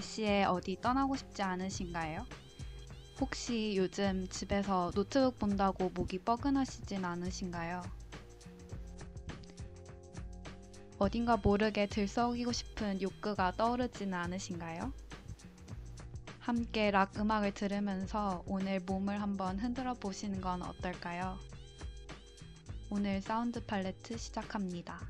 날씨에 어디 떠나고 싶지 않으신가요? 혹시 요즘 집에서 노트북 본다고 목이 뻐근하시진 않으신가요? 어딘가 모르게 들썩이고 싶은 욕구가 떠오르지는 않으신가요? 함께 락 음악을 들으면서 오늘 몸을 한번 흔들어 보시는 건 어떨까요? 오늘 사운드 팔레트 시작합니다.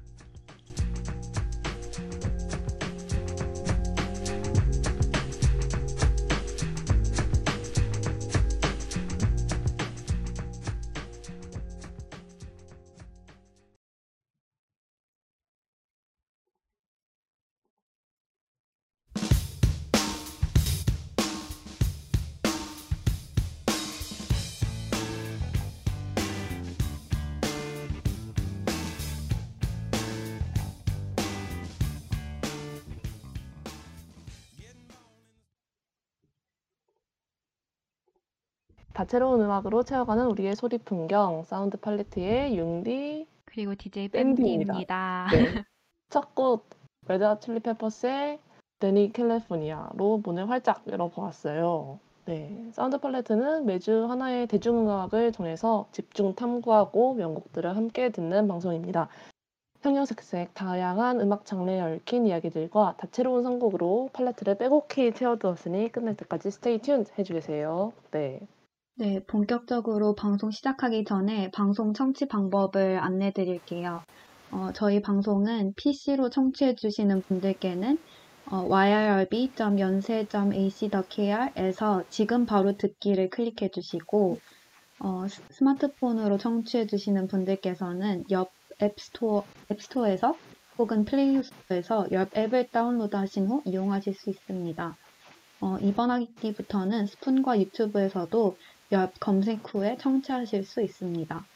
다채로운 음악으로 채워가는 우리의 소리 풍경 사운드 팔레트의 융디 그리고 DJ 밴디입니다. 네. 첫곡 Red Hot Chili Peppers의 Dani California로 문을 활짝 열어보았어요. 네, 사운드 팔레트는 매주 하나의 대중음악을 정해서 집중 탐구하고 명곡들을 함께 듣는 방송입니다. 형형색색 다양한 음악 장르에 얽힌 이야기들과 다채로운 선곡으로 팔레트를 빼곡히 채워두었으니 끝날 때까지 stay tune 해주세요. 네. 네, 본격적으로 방송 시작하기 전에 방송 청취 방법을 안내 드릴게요. 어, 저희 방송은 PC로 청취해 주시는 분들께는 어, yrb.yonsei.ac.kr에서 지금 바로 듣기를 클릭해 주시고 어, 스- 스마트폰으로 청취해 주시는 분들께서는 옆 앱스토어, 앱스토어에서 혹은 플레이스토어에서 옆 앱을 다운로드 하신 후 이용하실 수 있습니다. 어, 이번 학기부터는 스푼과 유튜브에서도 옆 검색 후에 청취하실 수 있습니다.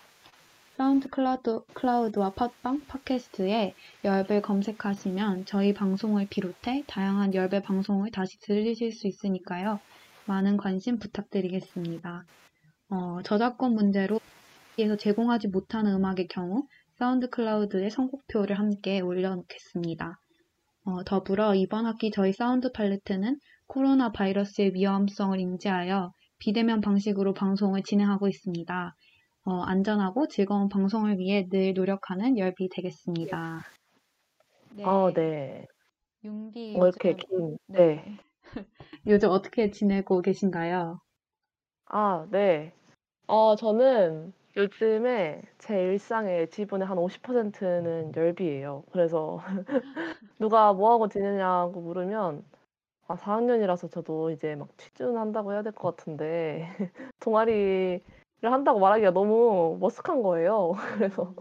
사운드 클라우드, 클라우드 와 팟빵, 팟캐스트에 열배 검색하시면 저희 방송을 비롯해 다양한 열배 방송을 다시 들으실 수 있으니까요. 많은 관심 부탁드리겠습니다. 어, 저작권 문제로 에서 제공하지 못하는 음악의 경우 사운드 클라우드에 선곡표를 함께 올려놓겠습니다. 어, 더불어 이번 학기 저희 사운드 팔레트는 코로나 바이러스의 위험성을 인지하여 비대면 방식으로 방송을 진행하고 있습니다. 어, 안전하고 즐거운 방송을 위해 늘 노력하는 열비 되겠습니다. 네. 어, 네. 융디 뭐 이렇게 긴, 네. 네. 요즘 어떻게 지내고 계신가요? 아, 네. 어, 저는 요즘에 제 일상의 지분의 한 50%는 열비예요. 그래서 누가 뭐 하고 지내냐고 물으면 아, 4학년이라서 저도 이제 막 취준한다고 해야 될 것 같은데 동아리를 한다고 말하기가 너무 머쓱한 거예요. 그래서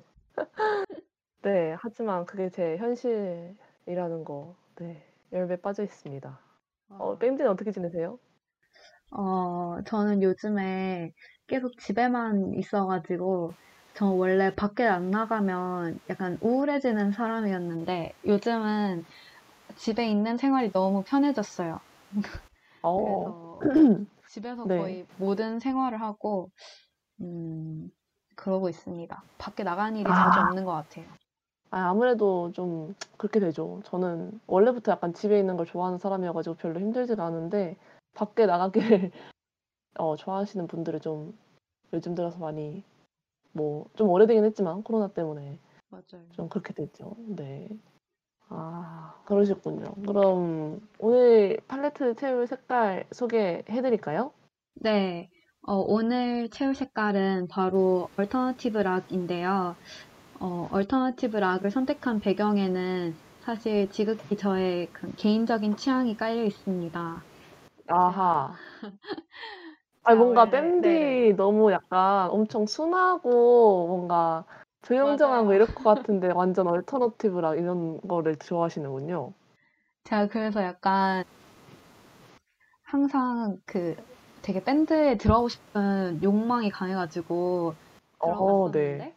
네, 하지만 그게 제 현실이라는 거, 네, 열배 빠져 있습니다. 어, 밴드는 어떻게 지내세요? 어, 저는 요즘에 계속 집에만 있어가지고, 저 원래 밖에 안 나가면 약간 우울해지는 사람이었는데, 요즘은 집에 있는 생활이 너무 편해졌어요. 어, 그래서 집에서 네. 거의 모든 생활을 하고, 음, 그러고 있습니다. 밖에 나가는 일이 자주 아. 없는 것 같아요. 아, 아무래도 좀 그렇게 되죠. 저는 원래부터 약간 집에 있는 걸 좋아하는 사람이어가지고 별로 힘들지가 않은데 밖에 나가기를 어, 좋아하시는 분들이 좀 요즘 들어서 많이 뭐 좀 오래되긴 했지만 코로나 때문에 맞아요. 좀 그렇게 됐죠. 네. 아, 그러셨군요. 그럼 오늘 팔레트 채울 색깔 소개해드릴까요? 네, 어, 오늘 채울 색깔은 바로 alternative 락인데요. 어, alternative 락을 선택한 배경에는 사실 지극히 저의 그 개인적인 취향이 깔려 있습니다. 아하. 아, 뭔가 밴디 네. 너무 약간 엄청 순하고 뭔가 조용정하고 맞아요. 이럴 것 같은데 완전 얼터너티브라 이런 거를 좋아하시는군요. 제가 그래서 약간 항상 그 되게 밴드에 들어가고 싶은 욕망이 강해가지고 어, 들어갔었는데 네.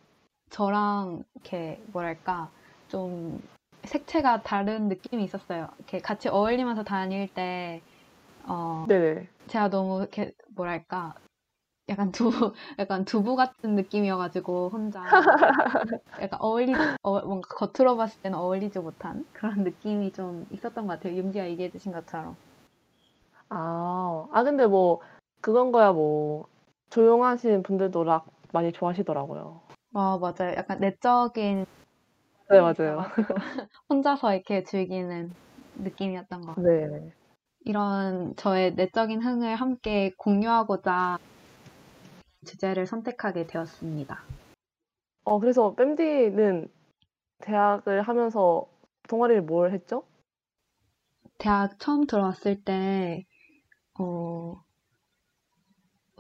저랑 이렇게 뭐랄까 좀 색채가 다른 느낌이 있었어요. 이렇게 같이 어울리면서 다닐 때 어, 네네. 제가 너무 이렇게 뭐랄까 약간 두 약간 두부 같은 느낌이어가지고 혼자 약간 어울리 어, 뭔가 겉으로 봤을 때는 어울리지 못한 그런 느낌이 좀 있었던 것 같아요. 윤기가 얘기해 주신 것처럼. 아, 아 근데 뭐 그건 거야 뭐 조용하신 분들도 락 많이 좋아하시더라고요. 아 맞아요. 약간 내적인 네, 맞아요. 혼자서 이렇게 즐기는 느낌이었던 것 같아요. 네. 이런 저의 내적인 흥을 함께 공유하고자 주제를 선택하게 되었습니다. 어, 그래서 뺨디는 대학을 하면서 동아리를 뭘 했죠? 대학 처음 들어왔을 때, 어,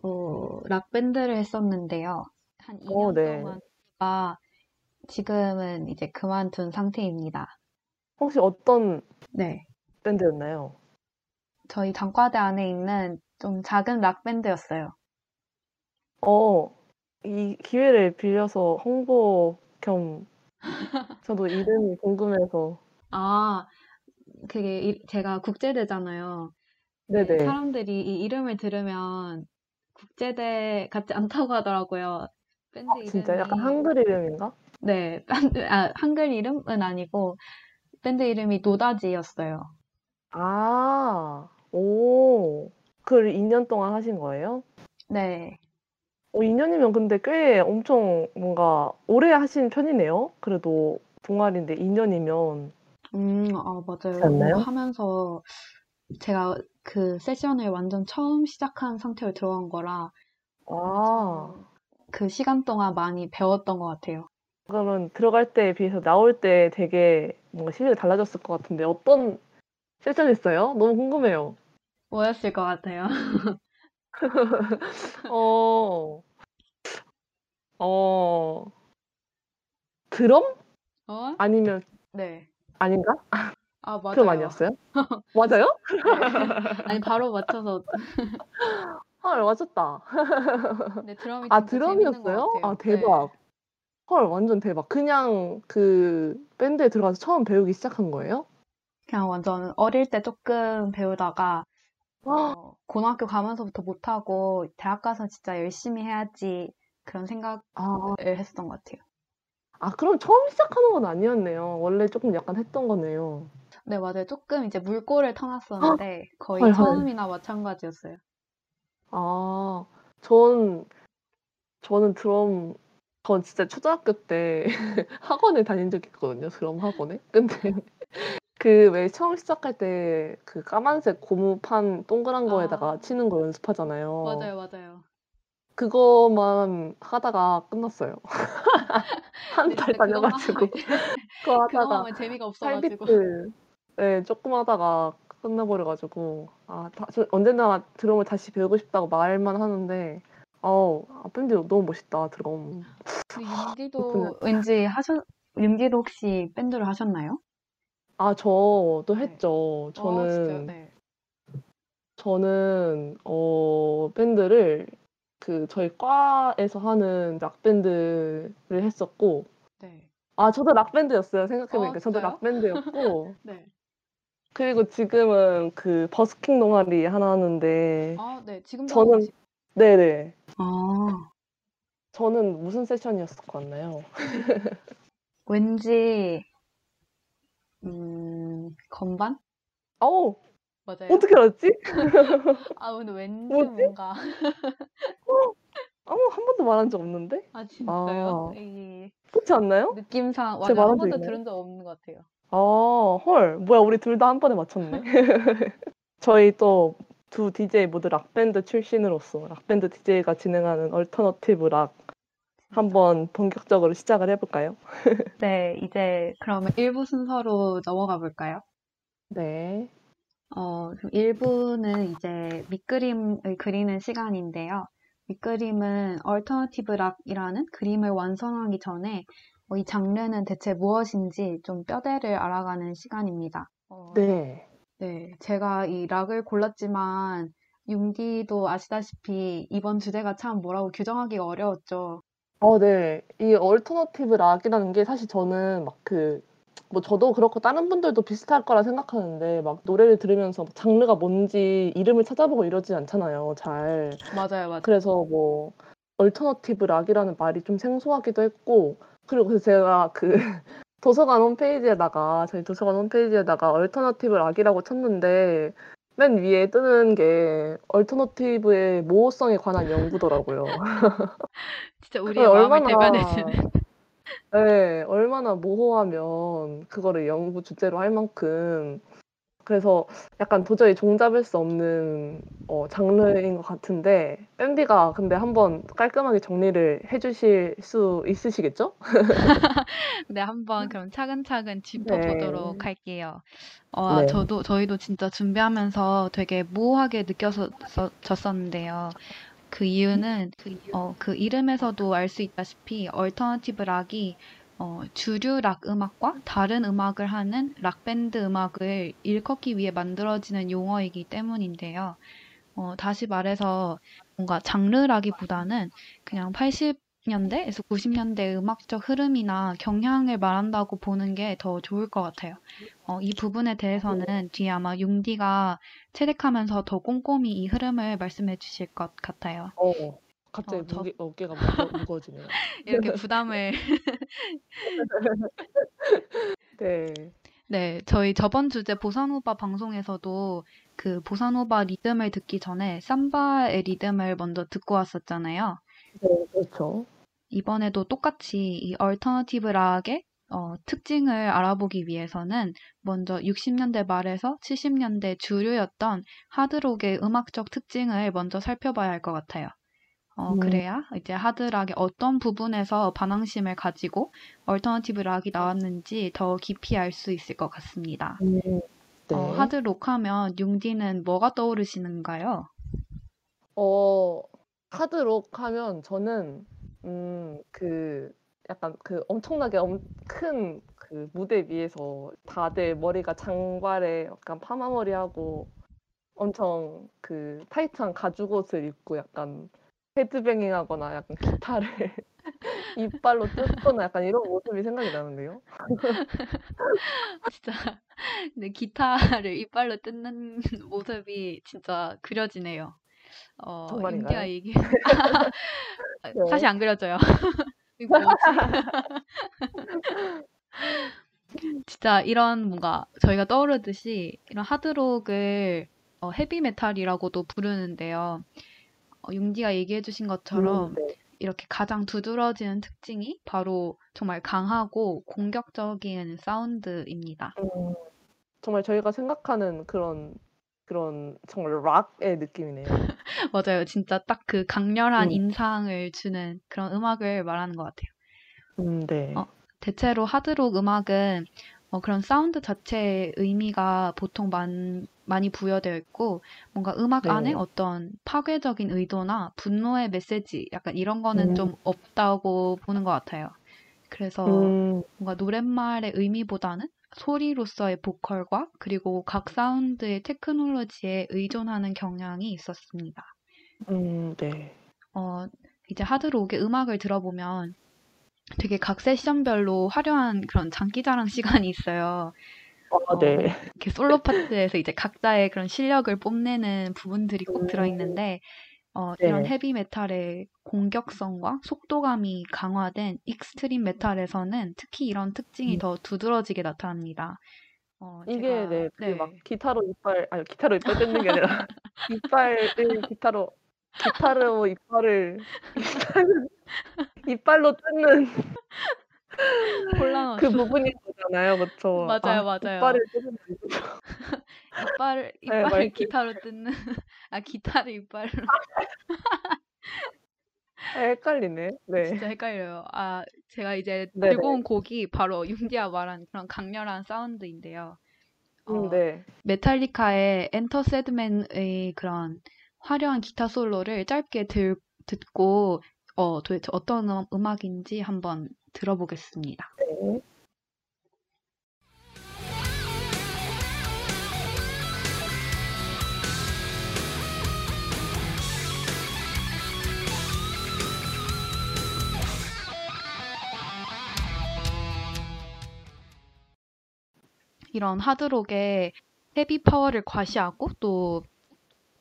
어, 락밴드를 했었는데요. 한 2년 어, 네. 동안 제가 지금은 이제 그만둔 상태입니다. 혹시 어떤 네. 밴드였나요? 저희 단과대 안에 있는 좀 작은 락밴드였어요. 어, 이 기회를 빌려서 홍보 겸 저도 이름이 궁금해서. 아, 그게 이- 제가 국제대잖아요. 네네. 사람들이 이 이름을 들으면 국제대 같지 않다고 하더라고요. 밴드 어, 진짜 약간 이름이 한글 이름인가? 네, 밴드, 아, 한글 이름은 아니고 밴드 이름이 노다지였어요. 아, 오, 그걸 2년 동안 하신 거예요? 네, 어, 2년이면 근데 꽤 엄청 뭔가 오래 하신 편이네요. 그래도 동아리인데 2년이면 음, 아, 맞아요. 않나요? 하면서 제가 그 세션을 완전 처음 시작한 상태로 들어간 거라 아, 그 시간 동안 많이 배웠던 것 같아요. 그러면 들어갈 때에 비해서 나올 때 되게 뭔가 실력이 달라졌을 것 같은데 어떤 세션 있어요? 너무 궁금해요. 뭐였을 것 같아요? 어, 어, 드럼? 어? 아니면 네. 아닌가? 아, 드럼 맞아요. 아니었어요? 맞아요? 네. 아니, 바로 맞춰서. 헐, 맞췄다. 근데 드럼이 아, 진짜 재밌는 것 드럼이었어요? 같아요. 아, 네. 대박. 헐, 완전 대박. 그냥 그 밴드에 들어가서 처음 배우기 시작한 거예요? 그냥 완전 어릴 때 조금 배우다가 어, 고등학교 가면서부터 못하고 대학 가서 진짜 열심히 해야지 그런 생각을 아, 했었던 것 같아요. 아, 그럼 처음 시작하는 건 아니었네요. 원래 조금 약간 했던 거네요. 네, 맞아요. 조금 이제 물꼬를 터놨었는데 거의 헐, 헐. 처음이나 마찬가지였어요. 아, 전, 저는 드럼, 전 진짜 초등학교 때 학원에 다닌 적이 있거든요. 드럼 학원에. 근데 그 왜 처음 시작할 때 그 까만색 고무판 동그란 거에다가 아. 치는 거 연습하잖아요. 맞아요, 맞아요. 그거만 하다가 끝났어요. 한 근데 달 진짜 그것만 다녀가지고 그거 하다가 재미가 없어가지고. 네, 조금 하다가 끝나버려가지고 아, 다, 저 언제나 드럼을 다시 배우고 싶다고 말만 하는데 어우, 아, 밴드 너무 멋있다 드럼. 근데 융디도 왠지 하셨, 융디도 혹시 밴드를 하셨나요? 아, 저도 네. 했죠. 아, 진짜요? 저는 네. 저는 어 밴드를 그 저희 과에서 하는 락 밴드를 했었고 네. 아 저도 락 밴드였어요. 생각해보니까 어, 저도 진짜요? 락 밴드였고 네. 그리고 지금은 그 버스킹 동아리 하나 하는데 아, 네. 지금도 저는- 하고. 네네 아, 저는 무슨 세션이었을 것 같나요? 왠지, 음, 건반? 어우 맞아요. 어떻게 알았지? 아, 근데 왠지 뭐지? 뭔가. 아무 한 번도 말한 적 없는데 아, 진짜요? 아. 이 그렇지 않나요? 느낌상, 제 맞아요. 한 말한 적 번도 있나요? 들은 적 없는 것 같아요. 아, 헐. 뭐야, 우리 둘 다 한 번에 맞췄네. 저희 또 두 DJ 모두 락밴드 출신으로서 락밴드 DJ가 진행하는 alternative 락 한번 본격적으로 시작을 해볼까요? 네, 이제 그러면 1부 순서로 넘어가 볼까요? 네. 어, 1부는 이제 밑그림을 그리는 시간인데요. 밑그림은 alternative 락이라는 그림을 완성하기 전에 어, 이 장르는 대체 무엇인지 좀 뼈대를 알아가는 시간입니다. 어, 네. 네, 제가 이 락을 골랐지만 융디도 아시다시피 이번 주제가 참 뭐라고 규정하기가 어려웠죠. 어, 네. 이 alternative 락이라는 게 사실 저는 막 그 뭐 저도 그렇고 다른 분들도 비슷할 거라 생각하는데 막 노래를 들으면서 장르가 뭔지 이름을 찾아보고 이러지 않잖아요, 잘. 맞아요, 맞아요. 그래서 뭐 alternative 락이라는 말이 좀 생소하기도 했고 그리고 그래서 제가 그 도서관 홈페이지에다가 저희 도서관 홈페이지에다가 alternative 락이라고 쳤는데 맨 위에 뜨는 게 alternative의 모호성에 관한 연구더라고요. 진짜 우리의 마음을 얼마나 대변해주는. 네, 얼마나 모호하면 그거를 연구 주제로 할 만큼 그래서 약간 도저히 종잡을 수 없는 어, 장르인 것 같은데 밴디가 근데 한번 깔끔하게 정리를 해 주실 수 있으시겠죠? 네, 한번 그럼 차근차근 네. 짚어보도록 할게요. 어, 네. 저도 저희도 진짜 준비하면서 되게 모호하게 느껴졌었는데요. 그 이유는 어, 그 이름에서도 알 수 있다시피 alternative 락이 어, 주류 락 음악과 다른 음악을 하는 락 밴드 음악을 일컫기 위해 만들어지는 용어이기 때문인데요. 어, 다시 말해서 뭔가 장르라기보다는 그냥 80 년대에서 90년대 음악적 흐름이나 경향을 말한다고 보는 게 더 좋을 것 같아요. 어, 이 부분에 대해서는 뒤에 아마 융디가 채택하면서 더 꼼꼼히 이 흐름을 말씀해 주실 것 같아요. 어, 갑자기 어, 저- 무게, 어깨가 무거, 무거워지네요. 이렇게 부담을 네. 네, 저희 저번 주제 보사노바 방송에서도 그 보사노바 리듬을 듣기 전에 삼바의 리듬을 먼저 듣고 왔었잖아요. 네, 그렇죠. 이번에도 똑같이 이 alternative 락의 어, 특징을 알아보기 위해서는 먼저 60년대 말에서 70년대 주류였던 하드록의 음악적 특징을 먼저 살펴봐야 할 것 같아요. 어, 음. 그래야 이제 하드락의 어떤 부분에서 반항심을 가지고 alternative 락이 나왔는지 더 깊이 알 수 있을 것 같습니다. 음, 네. 어, 하드록 하면 융디는 뭐가 떠오르시는가요? 어, 하드록 하면 저는 음, 그 약간 그 엄청나게 큰그 무대 위에서 다들 머리가 장발에 약간 파마머리하고 엄청 그 타이트한 가죽 옷을 입고 약간 헤드뱅잉 하거나 약간 기타를 이빨로 뜯거나 약간 이런 모습이 생각이 나는데요. 진짜 근데 기타를 이빨로 뜯는 모습이 진짜 그려지네요. 어, 정말인가요? 융디가 얘기 아, 네. 사실 안 그려져요. 이거 뭐지? 진짜 이런 뭔가 저희가 떠오르듯이 이런 하드록을 어, 헤비메탈이라고도 부르는데요. 어, 융디가 얘기해주신 것처럼 음, 네. 이렇게 가장 두드러지는 특징이 바로 정말 강하고 공격적인 사운드입니다. 음, 정말 저희가 생각하는 그런 그런 정말 락의 느낌이네요. 맞아요. 진짜 딱 그 강렬한 음. 인상을 주는 그런 음악을 말하는 것 같아요. 음, 네. 어, 대체로 하드록 음악은 어, 그런 사운드 자체의 의미가 보통 많, 많이 부여되어 있고 뭔가 음악 네. 안에 어떤 파괴적인 의도나 분노의 메시지 약간 이런 거는 음. 좀 없다고 보는 것 같아요. 그래서 음, 뭔가 노랫말의 의미보다는 소리로서의 보컬과 그리고 각 사운드의 테크놀로지에 의존하는 경향이 있었습니다. 음, 네. 어, 이제 하드록의 음악을 들어보면 되게 각 세션별로 화려한 그런 장기자랑 시간이 있어요. 아, 어, 네. 이렇게 솔로 파트에서 이제 각자의 그런 실력을 뽐내는 부분들이 꼭 음. 들어있는데, 어, 네. 이런 헤비 메탈의 공격성과 속도감이 강화된 extreme metal에서는 특히 이런 특징이 음. 더 두드러지게 나타납니다. 어, 이게 제가, 네, 그 네. 막 기타로 이빨 아니 기타로 이빨 뜯는 게 아니라 이빨을 기타로 기타로 이빨을 이빨을 이빨로 뜯는 그 부분인 거잖아요? 맞아요, 아, 맞아요. 이빨을 뜯는 이빨을, 네, 이빨을 말씀. 기타로 뜯는, 아, 기타를 이빨로. 아, 헷갈리네. 네. 진짜 헷갈려요. 아, 제가 이제 네네. 들고 온 곡이 바로 융디가 말한 그런 강렬한 사운드인데요. 어, 음, 네. 메탈리카의 엔터 새드맨의 그런 화려한 기타 솔로를 짧게 들, 듣고 어, 도대체 어떤 음- 음악인지 한번 들어보겠습니다. 네. 이런 하드록의 heavy power를 과시하고 또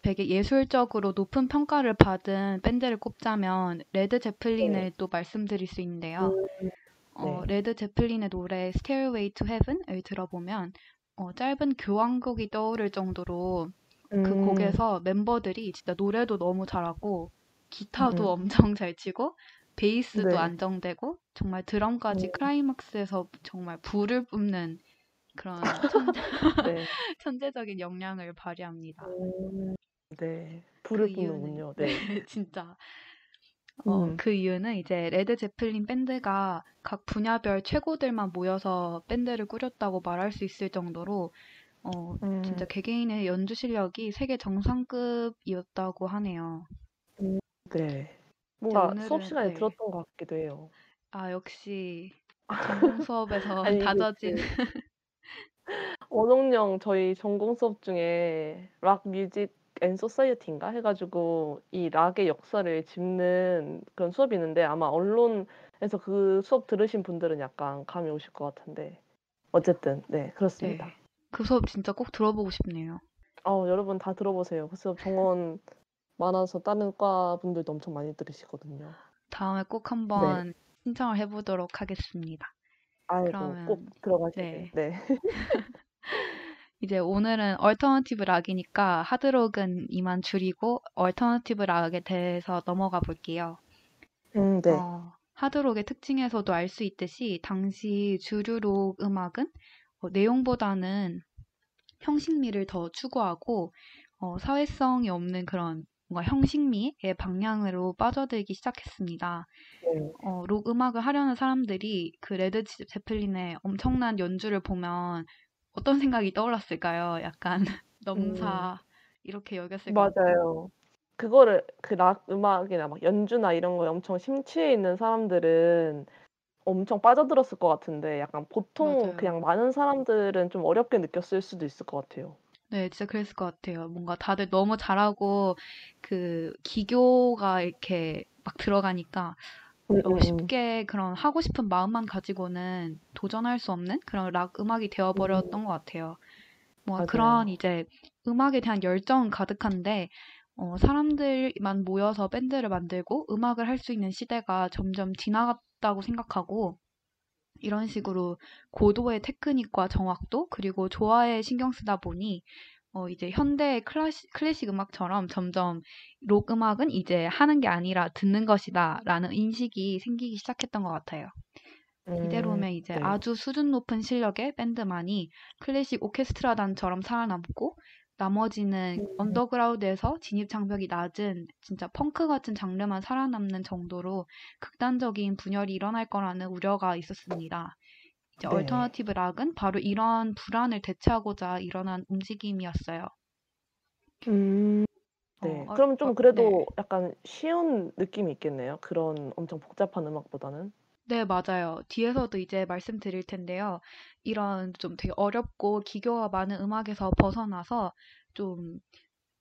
되게 예술적으로 높은 평가를 받은 밴드를 꼽자면 레드 제플린을 네. 또 말씀드릴 수 있는데요. 음, 어, 네. 레드 제플린의 노래 Stairway to Heaven을 들어보면 어, 짧은 교향곡이 떠오를 정도로 그 음, 곡에서 멤버들이 진짜 노래도 너무 잘하고 기타도 음, 엄청 잘 치고 베이스도 네. 안정되고 정말 드럼까지 음, 클라이막스에서 정말 불을 뿜는 그런 천재, 네. 천재적인 역량을 발휘합니다. 음, 네. 그 불을 이유는 뿜는군요. 네, 네. 진짜 어, 음, 그 이유는 이제 레드 제플린 밴드가 각 분야별 최고들만 모여서 밴드를 꾸렸다고 말할 수 있을 정도로 어, 진짜 음, 개개인의 연주 실력이 세계 정상급이었다고 하네요. 음, 네. 이제 뭔가 수업 오늘은 시간에 네. 들었던 것 같기도 해요. 아, 역시 전공 수업에서 아니, 이게 다져진 그 언홍영 저희 전공 수업 중에 Rock Music and Society인가 해가지고 이 락의 역사를 짚는 그런 수업이 있는데 아마 언론에서 그 수업 들으신 분들은 약간 감이 오실 것 같은데 어쨌든 네 그렇습니다. 네. 그 수업 진짜 꼭 들어보고 싶네요. 어 여러분 다 들어보세요. 그 수업 정원 많아서 다른 과 분들도 엄청 많이 들으시거든요. 다음에 꼭 네. 한번 신청을 해보도록 하겠습니다. 아이고 그러면 꼭 들어가시게. 네. 네. 이제 오늘은 alternative rock이니까 하드록은 이만 줄이고 alternative rock에 대해서 넘어가 볼게요. 음, 네. 어, 하드록의 특징에서도 알 수 있듯이 당시 주류 록 음악은 어, 내용보다는 형식미를 더 추구하고 어, 사회성이 없는 그런 뭔가 형식미의 방향으로 빠져들기 시작했습니다. 네. 어, 록 음악을 하려는 사람들이 그 레드 제- 제플린의 엄청난 연주를 보면 어떤 생각이 떠올랐을까요? 약간 음, 넘사 이렇게 여겼을 것. 맞아요. 그거를 그 락 음악이나 막 연주나 이런 거에 엄청 심취해 있는 사람들은 엄청 빠져들었을 것 같은데 약간 보통 맞아요. 그냥 많은 사람들은 좀 어렵게 느꼈을 수도 있을 것 같아요. 네, 진짜 그랬을 것 같아요. 뭔가 다들 너무 잘하고 그 기교가 이렇게 막 들어가니까 음, 어, 음, 음. 쉽게 그런 하고 싶은 마음만 가지고는 도전할 수 없는 그런 락 음악이 음, 되어버렸던 것 같아요. 그런 맞아요. 이제 음악에 대한 열정은 가득한데 어, 사람들만 모여서 밴드를 만들고 음악을 할 수 있는 시대가 점점 지나갔다고 생각하고 이런 식으로 고도의 테크닉과 정확도 그리고 조화에 신경 쓰다 보니 어, 이제 현대 클래식, 클래식 음악처럼 점점 록 음악은 이제 하는 게 아니라 듣는 것이다 라는 인식이 생기기 시작했던 것 같아요. 음, 이대로면 이제 네. 아주 수준 높은 실력의 밴드만이 클래식 오케스트라 단처럼 살아남고 나머지는 음, 언더그라운드에서 진입 장벽이 낮은 진짜 펑크 같은 장르만 살아남는 정도로 극단적인 분열이 일어날 거라는 우려가 있었습니다. 이제 네. 얼터너티브 락은 바로 이런 불안을 대체하고자 일어난 움직임이었어요. 음, 어, 네. 어, 그럼 좀 어, 그래도 네. 약간 쉬운 느낌이 있겠네요. 그런 엄청 복잡한 음악보다는. 네, 맞아요. 뒤에서도 이제 말씀드릴 텐데요. 이런 좀 되게 어렵고 기교가 많은 음악에서 벗어나서 좀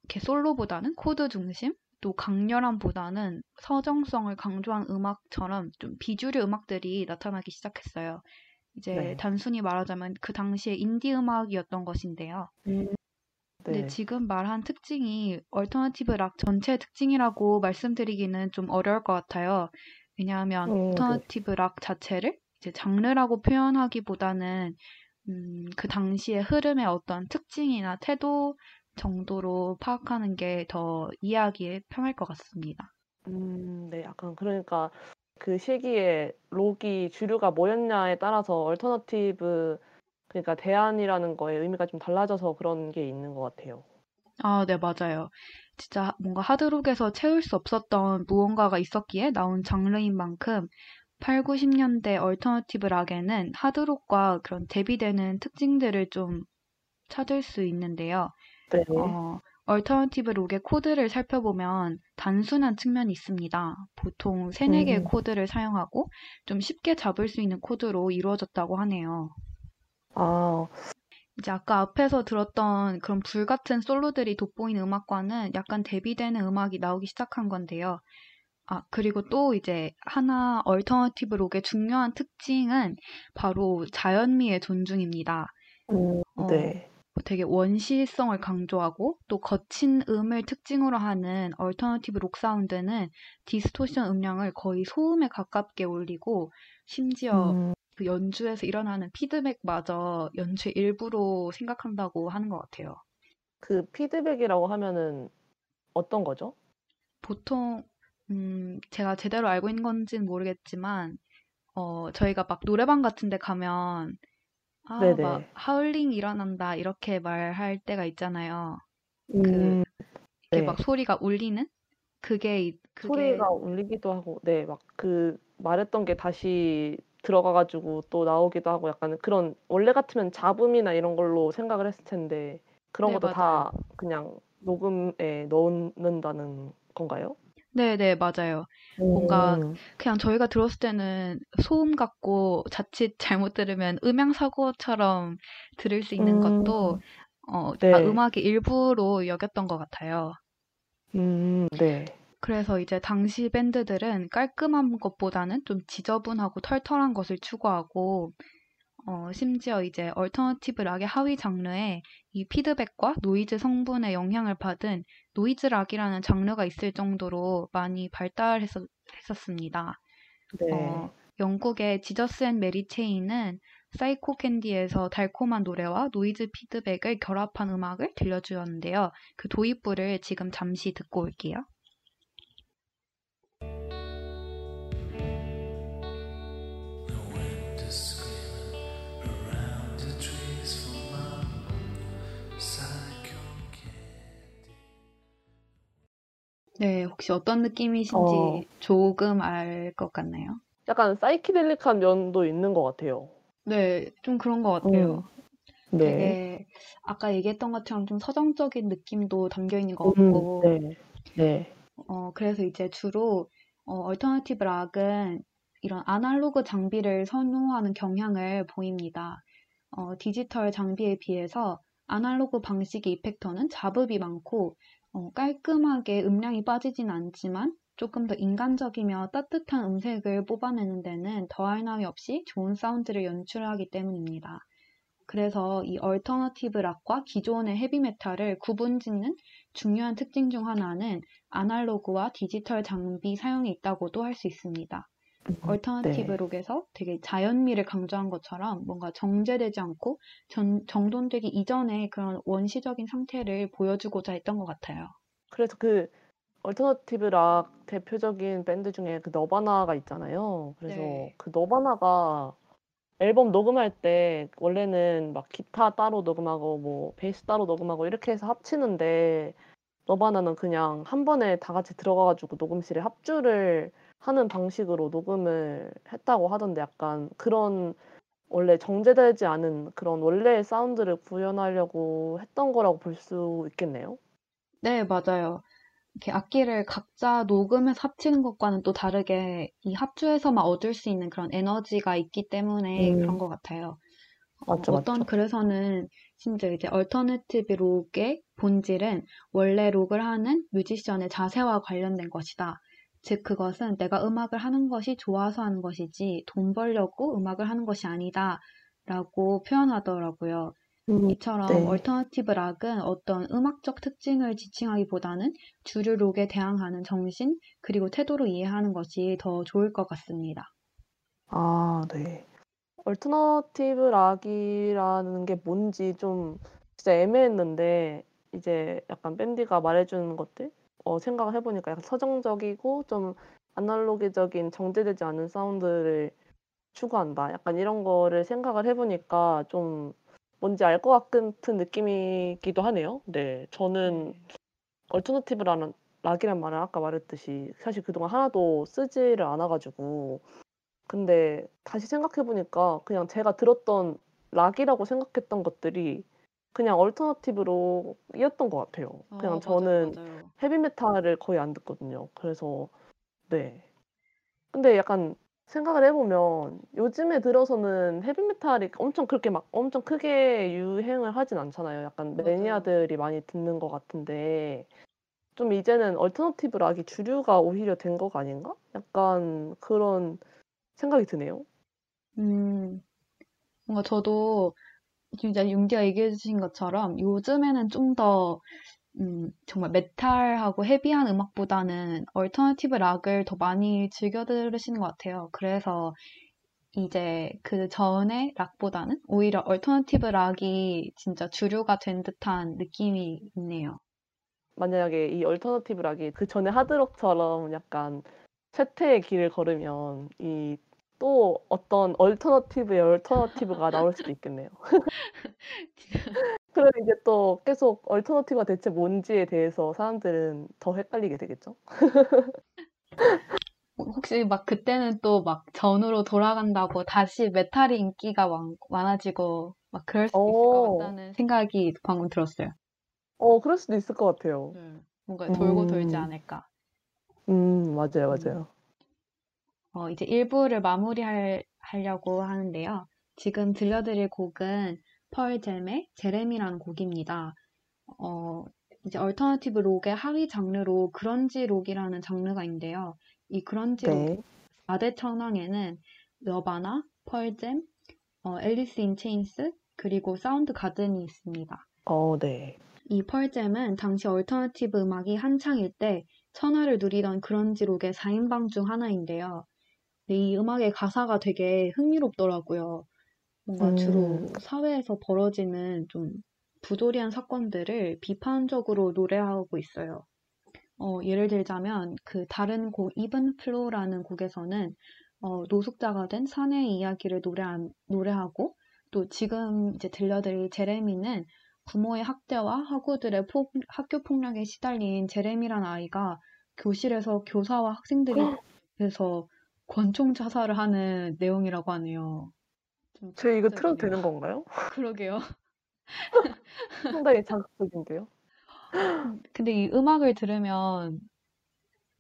이렇게 솔로보다는 코드 중심, 또 강렬함보다는 서정성을 강조한 음악처럼 좀 비주류 음악들이 나타나기 시작했어요. 이제 네. 단순히 말하자면 그 당시에 인디 음악이었던 것인데요. 음, 근데 네. 지금 말한 특징이 alternative rock 전체의 특징이라고 말씀드리기는 좀 어려울 것 같아요. 왜냐하면 음, 네. alternative rock 자체를 이제 장르라고 표현하기보다는 음, 그 당시의 흐름의 어떤 특징이나 태도 정도로 파악하는 게 더 이해하기에 편할 것 같습니다. 음, 네. 약간 그러니까 그 시기에 록이 주류가 뭐였냐에 따라서 alternative 그러니까 대안이라는 거에 의미가 좀 달라져서 그런 게 있는 것 같아요. 아, 네, 맞아요. 진짜 뭔가 하드록에서 채울 수 없었던 무언가가 있었기에 나온 장르인 만큼 8, 90년대 alternative rock에는 하드록과 그런 대비되는 특징들을 좀 찾을 수 있는데요. 네. 어, alternative rock의 코드를 살펴보면 단순한 측면이 있습니다. 보통 3, 4개의 음, 코드를 사용하고 좀 쉽게 잡을 수 있는 코드로 이루어졌다고 하네요. 아, 이제 아까 앞에서 들었던 그런 불같은 솔로들이 돋보이는 음악과는 약간 대비되는 음악이 나오기 시작한 건데요. 아, 그리고 또 이제 하나 alternative rock의 중요한 특징은 바로 자연미의 존중입니다. 음 어, 네. 되게 원시성을 강조하고 또 거친 음을 특징으로 하는 alternative rock 사운드는 distortion 음량을 거의 소음에 가깝게 올리고 심지어 음. 그 연주에서 일어나는 피드백마저 연주의 일부로 생각한다고 하는 것 같아요. 그 피드백이라고 하면은 어떤 거죠? 보통 음, 제가 제대로 알고 있는 건지는 모르겠지만 어, 저희가 막 노래방 같은 데 가면 아, 막 네네. 하울링 일어난다 이렇게 말할 때가 있잖아요. 그 음. 이렇게 막 네. 소리가 울리는 그게 이- 그게 소리가 울리기도 하고 네 막 그 말했던 게 다시 들어가 가지고 또 나오기도 하고 약간 그런 원래 같으면 잡음이나 이런 걸로 생각을 했을 텐데 그런 네, 것도 맞아요. 다 그냥 녹음에 넣는다는 건가요? 네, 네, 맞아요. 뭔가 음. 그냥 저희가 들었을 때는 소음 같고 자칫 잘못 들으면 음향 사고처럼 들을 수 있는 것도 음. 어, 다 네. 음악의 일부로 여겼던 것 같아요. 음. 네. 그래서 이제 당시 밴드들은 깔끔한 것보다는 좀 지저분하고 털털한 것을 추구하고 어, 심지어 이제 alternative 락의 하위 장르에 이 피드백과 노이즈 성분의 영향을 받은 노이즈 락이라는 장르가 있을 정도로 많이 발달했었습니다. 네. 어, 영국의 Jesus and Mary Chain은 Psychocandy에서 달콤한 노래와 노이즈 피드백을 결합한 음악을 들려주었는데요. 그 도입부를 지금 잠시 듣고 올게요. 네, 혹시 어떤 느낌이신지 어. 조금 알 것 같나요? 약간 사이키델릭한 면도 있는 것 같아요. 네, 좀 그런 것 같아요. 음. 네. 되게 아까 얘기했던 것처럼 좀 서정적인 느낌도 담겨 있는 것 음. 같고, 네. 네. 어, 그래서 이제 주로 어, alternative 락은 이런 아날로그 장비를 선호하는 경향을 보입니다. 어, 디지털 장비에 비해서 아날로그 방식의 effector는 잡음이 많고 어, 깔끔하게 음량이 빠지진 않지만 조금 더 인간적이며 따뜻한 음색을 뽑아내는 데는 더할 나위 없이 좋은 사운드를 연출하기 때문입니다. 그래서 이 alternative 락과 기존의 헤비메탈을 구분짓는 중요한 특징 중 하나는 아날로그와 디지털 장비 사용이 있다고도 할 수 있습니다. alternative 네. 록에서 되게 자연미를 강조한 것처럼 뭔가 정제되지 않고 전, 정돈되기 이전의 그런 원시적인 상태를 보여주고자 했던 것 같아요. 그래서 그 alternative 락 대표적인 밴드 중에 그 Nirvana가 있잖아요. 그래서 네. 그 Nirvana가 앨범 녹음할 때 원래는 막 기타 따로 녹음하고 뭐 베이스 따로 녹음하고 이렇게 해서 합치는데 Nirvana는 그냥 한 번에 다 같이 들어가 가지고 녹음실에 합주를 하는 방식으로 녹음을 했다고 하던데 약간 그런 원래 정제되지 않은 그런 원래의 사운드를 구현하려고 했던 거라고 볼 수 있겠네요. 네, 맞아요. 이렇게 악기를 각자 녹음해서 합치는 것과는 또 다르게 이 합주에서만 얻을 수 있는 그런 에너지가 있기 때문에 음. 그런 것 같아요. 어, 맞죠, 어떤 맞죠. 글에서는 심지어 이제 alternative 록의 본질은 원래 록을 하는 뮤지션의 자세와 관련된 것이다. 즉 그것은 내가 음악을 하는 것이 좋아서 하는 것이지 돈 벌려고 음악을 하는 것이 아니다. 라고 표현하더라고요. 음. 이처럼 네. alternative 락은 어떤 음악적 특징을 지칭하기보다는 주류 록에 대항하는 정신 그리고 태도로 이해하는 것이 더 좋을 것 같습니다. 아 네. alternative 락이라는 게 뭔지 좀 진짜 애매했는데 이제 약간 밴디가 말해 주는 것들 어 생각을 해 보니까 약간 서정적이고 좀 아날로그적인 정제되지 않은 사운드를 추구한다. 약간 이런 거를 생각을 해 보니까 좀 뭔지 알 것 같은 느낌이기도 하네요. 네. 저는 네. alternative라는 락이란 말을 아까 말했듯이 사실 그동안 하나도 쓰지를 않아 가지고 근데 다시 생각해 보니까 그냥 제가 들었던 락이라고 생각했던 것들이 그냥 alternative 록이었던 것 같아요. 아, 그냥 맞아요, 저는 맞아요. 헤비메탈을 거의 안 듣거든요. 그래서 네. 근데 약간 생각을 해 보면 요즘에 들어서는 헤비메탈이 엄청 그렇게 막 엄청 크게 유행을 하진 않잖아요. 약간 맞아요. 매니아들이 많이 듣는 것 같은데 좀 이제는 alternative 락이 주류가 오히려 된 거가 아닌가? 약간 그런 생각이 드네요. 음, 뭔가 저도 진짜 윤기가 얘기해 주신 것처럼 요즘에는 좀더 음, 정말 메탈하고 헤비한 음악보다는 alternative 락을 더 많이 즐겨 들으시는 것 같아요. 그래서 이제 그 전에 락보다는 오히려 alternative 락이 진짜 주류가 된 듯한 느낌이 있네요. 만약에 이 alternative 락이 그 전에 하드록처럼 약간 쇠퇴의 길을 걸으면 이 또 어떤 alternative의 alternative가 나올 수도 있겠네요. 그럼 이제 또 계속 얼터너티브가 대체 뭔지에 대해서 사람들은 더 헷갈리게 되겠죠? 혹시 막 그때는 또 막 전으로 돌아간다고 다시 메탈이 인기가 많, 많아지고 막 그럴 수도 있을 것 어. 같다는 생각이 방금 들었어요. 어 그럴 수도 있을 것 같아요. 네. 뭔가 돌고 돌지 음. 않을까. 음 맞아요, 음. 맞아요. 어, 이제 1부를 마무리하려고 하는데요. 지금 들려드릴 곡은 Pearl Jam의 Jeremy라는 곡입니다. 어, 이제 alternative 록의 하위 장르로 그런지 록이라는 장르가 있는데요. 이 그런지 록 네. 4대 천왕에는 Nirvana, Pearl Jam, 어, Alice in Chains, 그리고 Soundgarden이 있습니다. 어 네. 이 Pearl Jam은 당시 alternative 음악이 한창일 때 천하를 누리던 그런지 록의 4인방 중 하나인데요. 이 음악의 가사가 되게 흥미롭더라고요. 뭔가 주로 음. 사회에서 벌어지는 좀 부조리한 사건들을 비판적으로 노래하고 있어요. 어, 예를 들자면 그 다른 곡 Even Flow라는 곡에서는 어, 노숙자가 된 사내의 이야기를 노래한, 노래하고 또 지금 이제 들려드릴 Jeremy는 부모의 학대와 학우들의 폭, 학교 폭력에 시달린 Jeremy란 아이가 교실에서 교사와 학생들이 해서 권총 자살을 하는 내용이라고 하네요. 좀저 이거 틀어도 자극적이네요. 되는 건가요? 그러게요. 상당히 자극적인데요. 근데 이 음악을 들으면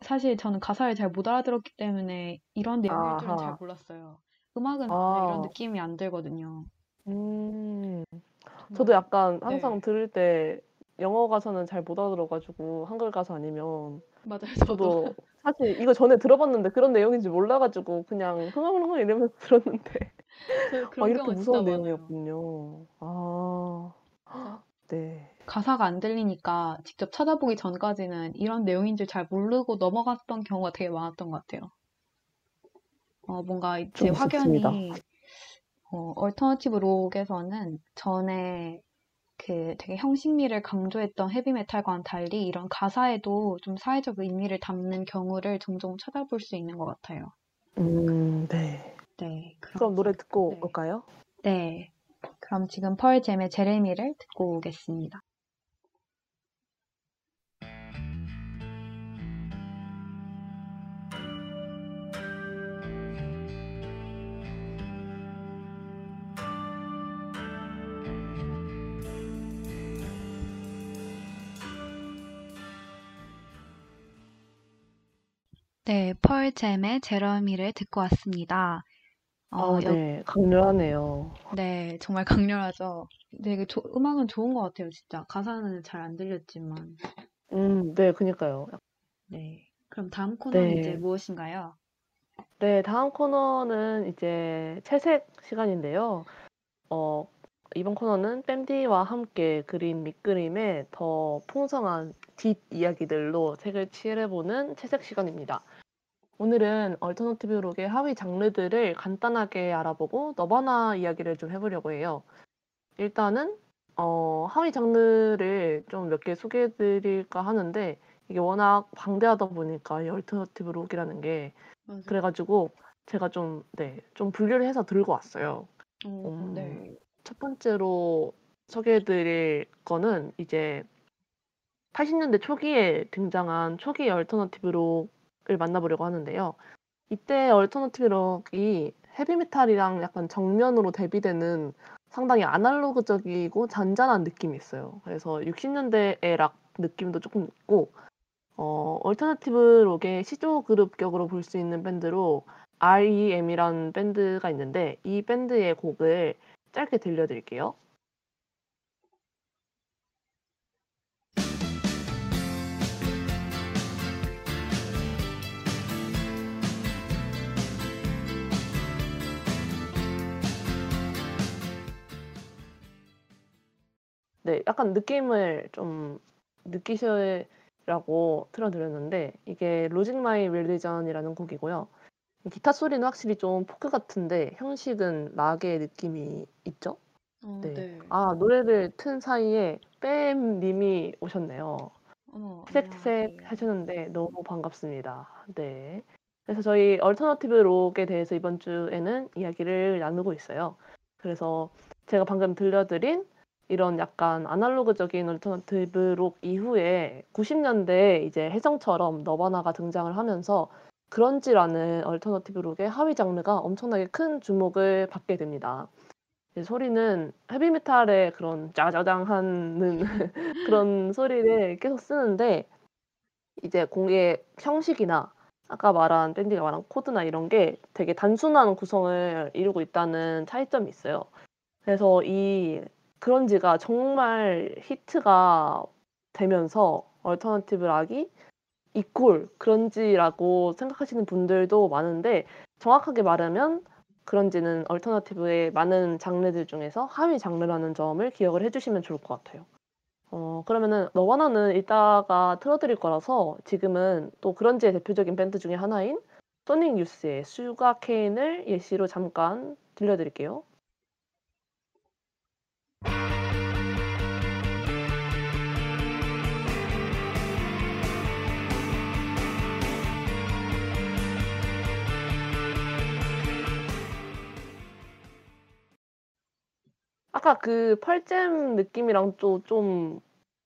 사실 저는 가사를 잘 못 알아들었기 때문에 이런 내용일 줄은 잘 아하. 몰랐어요. 음악은 전혀 아. 이런 느낌이 안 들거든요. 음. 정말- 저도 약간 네. 항상 들을 때 영어 가사는 잘 못 알아들어 가지고 한글 가사 아니면 맞아요. 저도 저도 사실 이거 전에 들어봤는데 그런 내용인지 몰라 가지고 그냥 흥얼흥얼 이러면서 들었는데 저 아 그런 이렇게 무서운 진짜 많아요. 내용이었군요. 아. 그래서 네. 가사가 안 들리니까 직접 찾아보기 전까지는 이런 내용인 줄 잘 모르고 넘어갔던 경우가 되게 많았던 것 같아요. 어, 뭔가 제좀 무섭습니다. 확연히 어, 얼터너티브 록에서는 전에 그 되게 형식미를 강조했던 헤비메탈과는 달리 이런 가사에도 좀 사회적 의미를 담는 경우를 종종 찾아볼 수 있는 것 같아요. 음 네. 네, 그럼 노래 듣고 네. 올까요? 네, 그럼 지금 펄잼의 제레미를 듣고 오겠습니다. 네, 펄잼의 제러미를 듣고 왔습니다. 어, 아 여- 네. 강렬하네요. 네, 정말 강렬하죠. 되게 조- 음악은 좋은 것 같아요, 진짜. 가사는 잘 안 들렸지만. 음 네 그니까요. 네. 그럼 다음 코너는 네. 이제 무엇인가요? 네, 다음 코너는 이제 채색 시간인데요. 어, 이번 코너는 뺨디와 함께 그린 밑그림의 더 풍성한 뒷 이야기들로 책을 칠해보는 채색 시간입니다. 오늘은 얼터너티브 록의 하위 장르들을 간단하게 알아보고 너바나 이야기를 좀 해보려고 해요. 일단은 어, 하위 장르를 좀 몇 개 소개해드릴까 하는데 이게 워낙 방대하다 보니까 이 얼터너티브 록이라는 게 맞아요. 그래가지고 제가 좀, 네, 좀 분류를 해서 들고 왔어요. 어, 음, 네. 첫 번째로 소개해드릴 거는 이제 80년대 초기에 등장한 초기 얼터너티브 록을 만나보려고 하는데요. 이때 얼터너티브 록이 헤비메탈이랑 약간 정면으로 대비되는 상당히 아날로그적이고 잔잔한 느낌이 있어요. 그래서 60년대의 락 느낌도 조금 있고 어, 얼터너티브 록의 시조 그룹 격으로 볼 수 있는 밴드로 REM이라는 밴드가 있는데 이 밴드의 곡을 짧게 들려드릴게요. 네, 약간 느낌을 좀 느끼시라고 틀어드렸는데 이게 Losing My Religion이라는 곡이고요. 기타 소리는 확실히 좀 포크 같은데 형식은 락의 느낌이 있죠? 어, 네. 네. 아, 노래를 튼 사이에 뺨 님이 오셨네요. 어머, 색 안녕하세요. 하셨는데 너무 반갑습니다. 네. 그래서 저희 얼터너티브 록에 대해서 이번 주에는 이야기를 나누고 있어요. 그래서 제가 방금 들려드린 이런 약간 아날로그적인 얼터너티브 록 이후에 90년대 이제 혜성처럼 너바나가 등장을 하면서 그런지라는 얼터너티브 록의 하위 장르가 엄청나게 큰 주목을 받게 됩니다. 소리는 헤비메탈의 그런 짜자장 하는 그런 소리를 계속 쓰는데 이제 곡의 형식이나 아까 말한 밴디가 말한 코드나 이런 게 되게 단순한 구성을 이루고 있다는 차이점이 있어요. 그래서 이 그런지가 정말 히트가 되면서 얼터너티브 락이 equal 그런지라고 생각하시는 분들도 많은데 정확하게 말하면 그런지는 얼터너티브의 많은 장르들 중에서 하위 장르라는 점을 기억을 해주시면 좋을 것 같아요. 어, 그러면은 너바나는 이따가 틀어드릴 거라서 지금은 또 그런지의 대표적인 밴드 중에 하나인 소닉 유스의 Sugar Kane을 예시로 잠깐 들려드릴게요. 아까 그 펄잼 느낌이랑 또 좀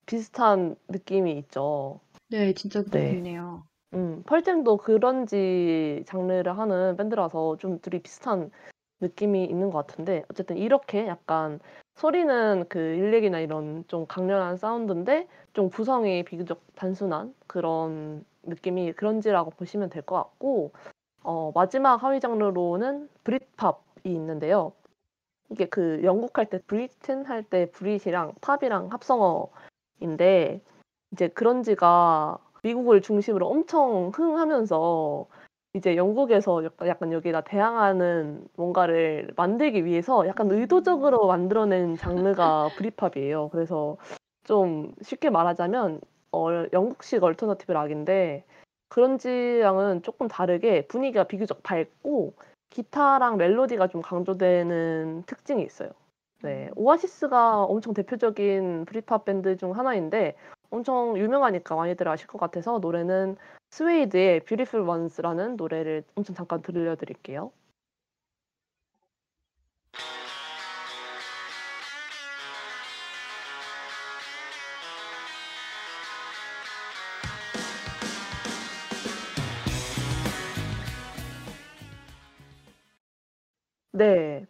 비슷한 느낌이 있죠. 네, 진짜 네. 그렇네요. 음, 펄잼도 그런지 장르를 하는 밴드라서 좀 둘이 비슷한 느낌이 있는 것 같은데 어쨌든 이렇게 약간 소리는 그 일렉이나 이런 좀 강렬한 사운드인데 좀 구성이 비교적 단순한 그런 느낌이 그런지라고 보시면 될 것 같고 어, 마지막 하위 장르로는 브릿팝이 있는데요. 이게 그 영국 할 때 Britain 할 때 Brit이랑 팝이랑 합성어인데 이제 그런지가 미국을 중심으로 엄청 흥하면서 이제 영국에서 약간, 약간 여기다 대항하는 뭔가를 만들기 위해서 약간 의도적으로 만들어낸 장르가 브릿팝이에요. 그래서 좀 쉽게 말하자면 어, 영국식 얼터너티브 락인데 그런지랑은 조금 다르게 분위기가 비교적 밝고 기타랑 멜로디가 좀 강조되는 특징이 있어요. 네, 오아시스가 엄청 대표적인 브릿팝 밴드 중 하나인데 엄청 유명하니까 많이들 아실 것 같아서 노래는 스웨이드의 Beautiful Ones라는 노래를 엄청 잠깐 들려드릴게요. 네.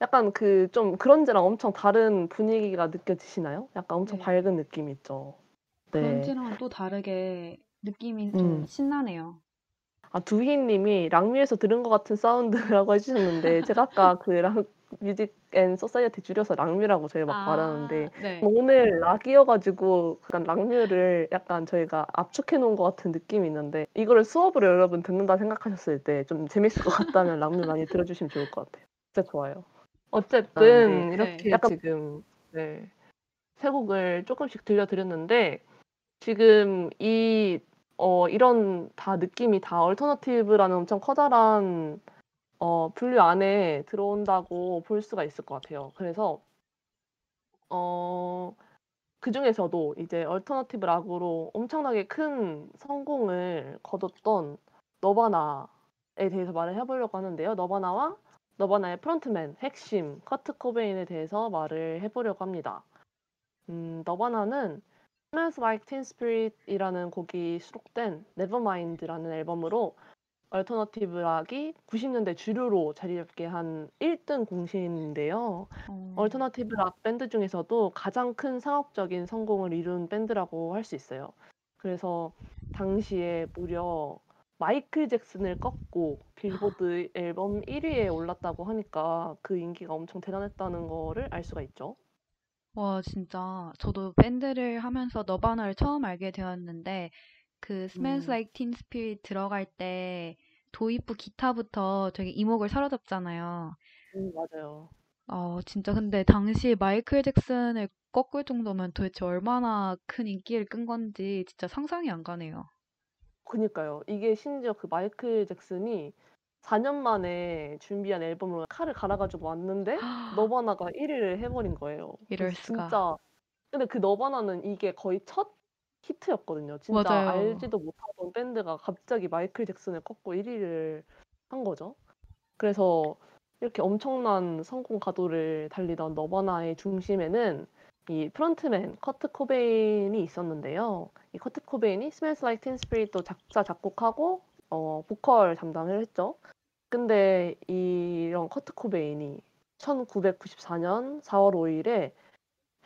약간 그 좀 그런지랑 엄청 다른 분위기가 느껴지시나요? 약간 엄청 네. 밝은 느낌 있죠. 네. 그런지랑은 또 다르게 느낌이 좀 음. 신나네요. 아, 두희님이 락뮤에서 들은 것 같은 사운드라고 해주셨는데 제가 아까 그 Rock, Music and Society 줄여서 락뮤라고 저희 막 말하는데 아, 네. 오늘 락이어가지고 약간 락뮤를 약간 저희가 압축해 놓은 것 같은 느낌이 있는데 이거를 수업으로 여러분 듣는다 생각하셨을 때 좀 재밌을 것 같다면 락뮤 많이 들어주시면 좋을 것 같아요. 진짜 좋아요. 어쨌든 네. 이렇게 네. 약간 지금 네, 세 곡을 조금씩 들려드렸는데 지금 이 어, 이런 다 느낌이 다 얼터너티브라는 엄청 커다란 어, 분류 안에 들어온다고 볼 수가 있을 것 같아요. 그래서 어, 그 중에서도 이제 얼터너티브 락으로 엄청나게 큰 성공을 거뒀던 너바나에 대해서 말을 해보려고 하는데요. 너바나와 너바나의 frontman, 핵심, 커트 코베인에 대해서 말을 해보려고 합니다. 음, 너바나는 Smells Like Teen Spirit이라는 곡이 수록된 Nevermind라는 앨범으로 얼터너티브 락이 90년대 주류로 자리 잡게 한 1등 공신인데요. 어, 얼터너티브 락 밴드 중에서도 가장 큰 상업적인 성공을 이룬 밴드라고 할 수 있어요. 그래서 당시에 무려 마이클 잭슨을 꺾고 빌보드 앨범 1위에 올랐다고 하니까 그 인기가 엄청 대단했다는 거를 알 수가 있죠. 와, 진짜 저도 밴드를 하면서 너바나를 처음 알게 되었는데 그 Smells 음. Like Teen Spirit 들어갈 때 도입부 기타부터 되게 이목을 사로잡잖아요. 음, 맞아요. 어, 진짜 근데 당시 마이클 잭슨을 꺾을 정도면 도대체 얼마나 큰 인기를 끈 건지 진짜 상상이 안 가네요. 그니까요. 이게 심지어 그 마이클 잭슨이 4년 만에 준비한 앨범으로 칼을 갈아 가지고 왔는데 너바나가 1 위를 해 버린 거예요. 이럴 수가. 진짜 근데 그 너바나는 이게 거의 첫 히트였거든요. 진짜 맞아요. 알지도 못하던 밴드가 갑자기 마이클 잭슨을 꺾고 1 위를 한 거죠. 그래서 이렇게 엄청난 성공 가도를 달리던 너바나의 중심에는 이 frontman 커트 코베인이 있었는데요. 이 커트 코베인이 Smells Like Teen Spirit도 작사 작곡하고 어 보컬 담당을 했죠. 근데 이런 커트 코베인이 1994년 4월 5일에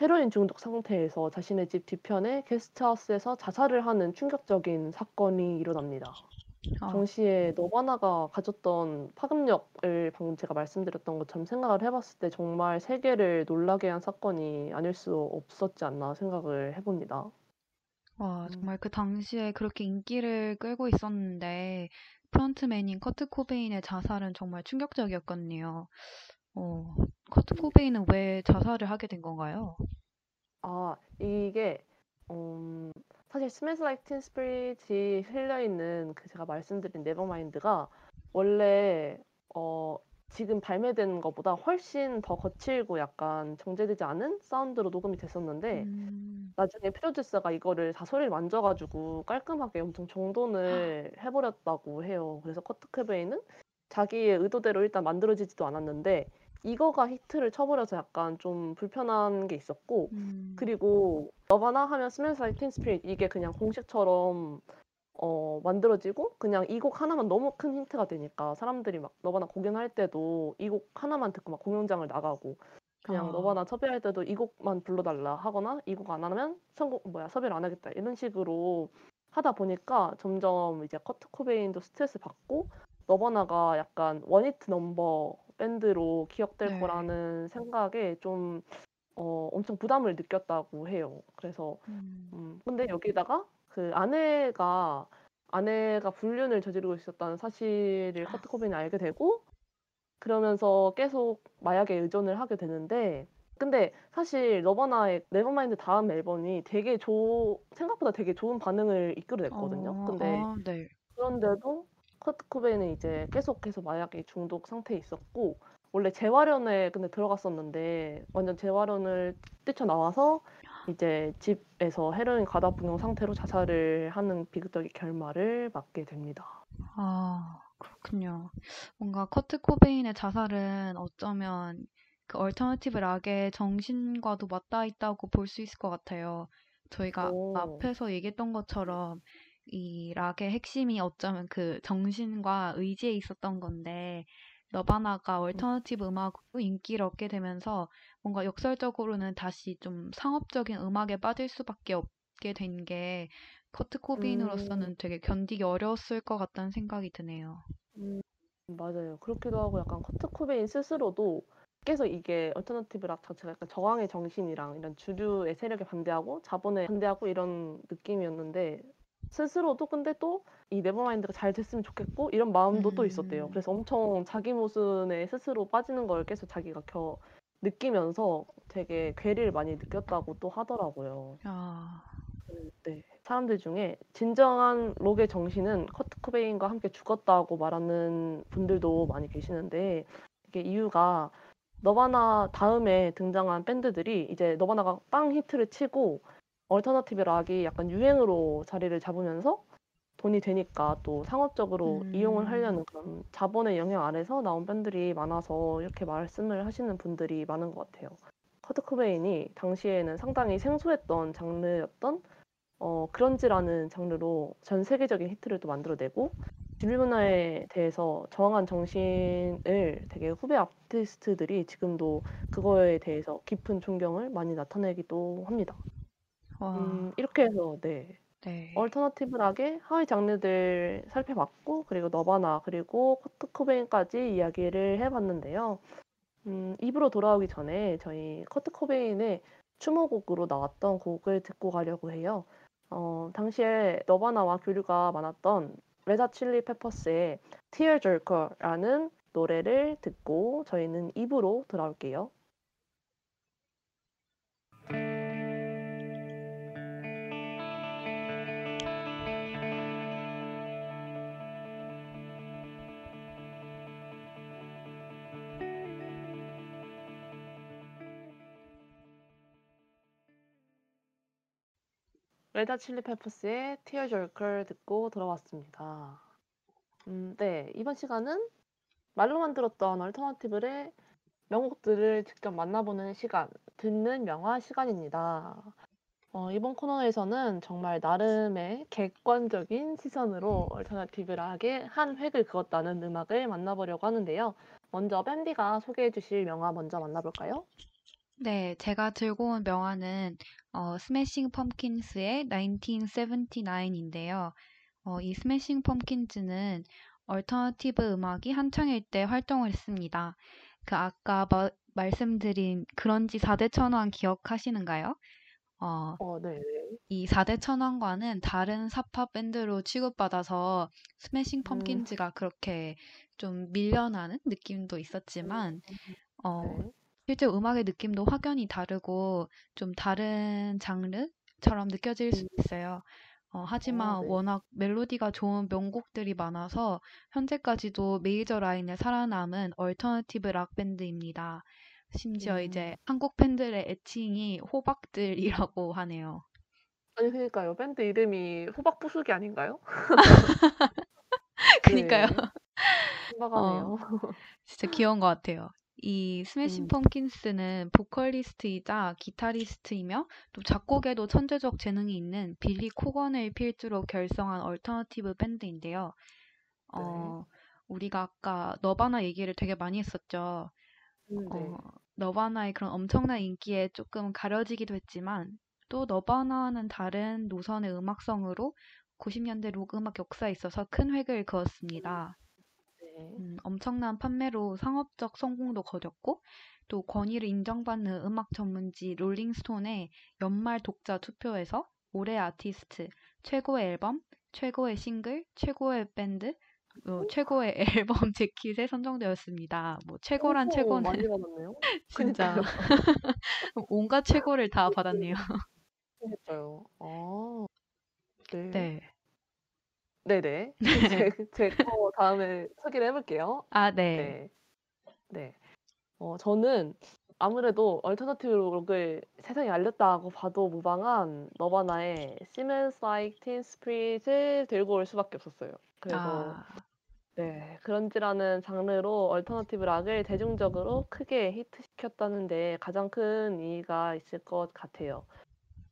헤로인 중독 상태에서 자신의 집 뒤편의 게스트하우스에서 자살을 하는 충격적인 사건이 일어납니다. 아, 당시에 너바나가 가졌던 파급력을 방금 제가 말씀드렸던 것처럼 생각을 해봤을 때 정말 세계를 놀라게 한 사건이 아닐 수 없었지 않나 생각을 해봅니다. 와, 음. 정말 그 당시에 그렇게 인기를 끌고 있었는데 frontman인 커트 코베인의 자살은 정말 충격적이었거든요. 어, 커트 코베인은 왜 자살을 하게 된 건가요? 아, 이게 음, 사실 Smells Like Teen Spirit이 실려 있는 그 제가 말씀드린 Nevermind가 원래 어, 지금 발매된 것보다 훨씬 더 거칠고 약간 정제되지 않은 사운드로 녹음이 됐었는데 음, 나중에 프로듀서가 이거를 다 소리를 만져가지고 깔끔하게 엄청 정돈을 해버렸다고 해요. 그래서 커트 코베인은 자기의 의도대로 일단 만들어지지도 않았는데 이거가 히트를 쳐버려서 약간 좀 불편한 게 있었고 음, 그리고 너바나 하면 Teen Spirit 이게 그냥 공식처럼 어, 만들어지고 그냥 이 곡 하나만 너무 큰 힌트가 되니까 사람들이 막 너바나 공연할 때도 이 곡 하나만 듣고 막 공연장을 나가고 그냥 아. 너바나 섭외할 때도 이 곡만 불러달라 하거나 이 곡 안 하면 선곡 뭐야 섭외를 안 하겠다 이런 식으로 하다 보니까 점점 이제 커트 코베인도 스트레스 받고 너바나가 약간 one hit number 밴드로 기억될 네. 거라는 생각에 좀 어, 엄청 부담을 느꼈다고 해요. 그래서 음, 음, 근데 여기다가 그 아내가 아내가 불륜을 저지르고 있었다는 사실을 커트 코베인이 알게 되고 그러면서 계속 마약에 의존을 하게 되는데 근데 사실 너바나의 Nevermind 다음 앨범이 되게 조 생각보다 되게 좋은 반응을 이끌어냈거든요. 어, 근데 아, 네. 그런데도 커트 코베인은 이제 계속해서 마약에 중독 상태에 있었고 원래 재활원에 근데 들어갔었는데 완전 재활원을 뛰쳐나와서 이제 집에서 헤로인 과다복용 상태로 자살을 하는 비극적인 결말을 맞게 됩니다. 아, 그렇군요. 뭔가 커트 코베인의 자살은 어쩌면 그 alternative rock의 정신과도 맞닿아 있다고 볼 수 있을 것 같아요. 저희가 오. 앞에서 얘기했던 것처럼 이 락의 핵심이 어쩌면 그 정신과 의지에 있었던 건데 너바나가 alternative 음악으로 인기를 얻게 되면서 뭔가 역설적으로는 다시 좀 상업적인 음악에 빠질 수밖에 없게 된 게 커트 코베인으로서는 되게 견디기 어려웠을 것 같다는 생각이 드네요. 음, 맞아요. 그렇기도 하고 약간 커트 코베인 스스로도 계속 이게 alternative rock 자체가 약간 저항의 정신이랑 이런 주류의 세력에 반대하고 자본에 반대하고 이런 느낌이었는데 스스로도 근데 또 이 Nevermind가 잘 됐으면 좋겠고 이런 마음도 또 있었대요. 음. 그래서 엄청 자기 모순에 스스로 빠지는 걸 계속 자기가 겨 느끼면서 되게 괴리를 많이 느꼈다고 또 하더라고요. 아, 네. 사람들 중에 진정한 록의 정신은 커트 코베인과 함께 죽었다고 말하는 분들도 많이 계시는데 이게 이유가 너바나 다음에 등장한 밴드들이 이제 너바나가 빵 히트를 치고 alternative rock이 약간 유행으로 자리를 잡으면서 돈이 되니까 또 상업적으로 음. 이용을 하려는 그런 자본의 영향 아래서 나온 밴드들이 많아서 이렇게 말씀을 하시는 분들이 많은 것 같아요. 커트 코베인이 당시에는 상당히 생소했던 장르였던 어, grunge라는 장르로 전 세계적인 히트를 또 만들어내고 주류 문화에 대해서 저항한 정신을 되게 후배 아티스트들이 지금도 그거에 대해서 깊은 존경을 많이 나타내기도 합니다. 와, 음, 이렇게 해서 네. 네. alternative rock의 하위 장르들 살펴봤고 그리고 너바나 그리고 커트 코베인까지 이야기를 해봤는데요. 음, 2부로 돌아오기 전에 저희 커트 코베인의 추모곡으로 나왔던 곡을 듣고 가려고 해요. 어, 당시에 너바나와 교류가 많았던 레드 핫 칠리 페퍼스의 Tearjerker라는 노래를 듣고 저희는 입으로 돌아올게요. 핫 칠리 페퍼스의 Tear Jerker 듣고 들어왔습니다. 음, 네. 이번 시간은 말로만 들었던 alternative의 명곡들을 직접 만나보는 시간, 듣는 명화 시간입니다. 어, 이번 코너에서는 정말 나름의 객관적인 시선으로 alternative rock의 한 획을 그었다는 음악을 만나보려고 하는데요. 먼저 밴디가 소개해 주실 명화 먼저 만나볼까요? 네, 제가 들고 온 명화는 어, 스매싱 펌킨스의 1979인데요. 어, 이 스매싱 펌킨즈는 alternative 음악이 한창일 때 활동을 했습니다. 그 아까 마- 말씀드린 그런지 4대 천왕 기억하시는가요? 어, 어, 네. 이 4대 천왕과는 다른 사파 밴드로 취급받아서 스매싱 음, 펌킨즈가 그렇게 좀 밀려나는 느낌도 있었지만 어, 네. 실제 음악의 느낌도 확연히 다르고 좀 다른 장르처럼 느껴질 수 음, 있어요. 어, 어, 하지만 네. 워낙 멜로디가 좋은 명곡들이 많아서 현재까지도 메이저 라인에 살아남은 alternative rock 밴드입니다. 심지어 이제 음. 한국 팬들의 애칭이 호박들이라고 하네요. 아니, 그러니까요. 밴드 이름이 호박 부수기 아닌가요? 그니까요. 네. 어, 신박하네요. 진짜 귀여운 것 같아요. 이 스매싱 음, 펌킨스는 보컬리스트이자 기타리스트이며 또 작곡에도 천재적 재능이 있는 Billy Corgan을 필두로 결성한 alternative 밴드인데요. 네. 어, 우리가 아까 Nirvana 얘기를 되게 많이 했었죠. 음, 네. 어, Nirvana의 그런 엄청난 인기에 조금 가려지기도 했지만 또 Nirvana와는 다른 노선의 음악성으로 90년대 록 음악 역사에 있어서 큰 획을 그었습니다. 네. 음, 엄청난 판매로 상업적 성공도 거뒀고 또 권위를 인정받는 음악 전문지 롤링스톤의 연말 독자 투표에서 올해 아티스트, 최고의 앨범, 최고의 싱글, 최고의 밴드, 어, 최고의 앨범 재킷에 선정되었습니다. 뭐 최고란 엄청 최고는 많이 받았네요. 진짜. 온갖 최고를 다 받았네요. 그니까요. 아, 네. 네. 네네. 제, 제 거 다음에 소개를 해 볼게요. 아, 네. 네. 네. 어, 저는 아무래도 alternative 록을 세상에 알렸다고 봐도 무방한 Nirvana의 Smells Like Teen Spirit을 들고 올 수밖에 없었어요. 그래서 아, 네, grunge라는 장르로 alternative 락을 대중적으로 크게 히트시켰다는 데 가장 큰 이유가 있을 것 같아요.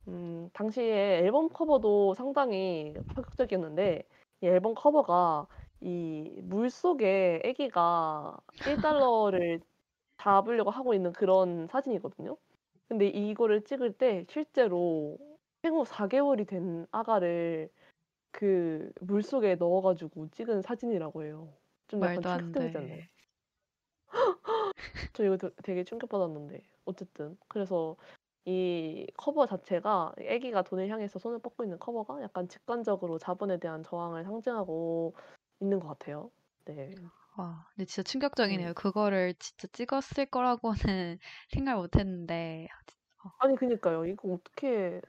음, 당시에 앨범 커버도 상당히 파격적이었는데 이 앨범 커버가 이 물속에 아기가 1달러를 잡으려고 하고 있는 그런 사진이거든요. 근데 이거를 찍을 때 실제로 생후 4개월이 된 아가를 그 물속에 넣어가지고 찍은 사진이라고 해요. 좀 약간 말도 안? 돼. 저 이거 되- 되게 충격받았는데 어쨌든 그래서 이 커버 자체가 아기가 돈을 향해서 손을 뻗고 있는 커버가 약간 직관적으로 자본에 대한 저항을 상징하고 있는 것 같아요. 네. 와, 근데 진짜 음. 충격적이네요. 그거를 진짜 찍었을 거라고는 생각 못 했는데. 어, 아니 그니까요. 이거 어떻게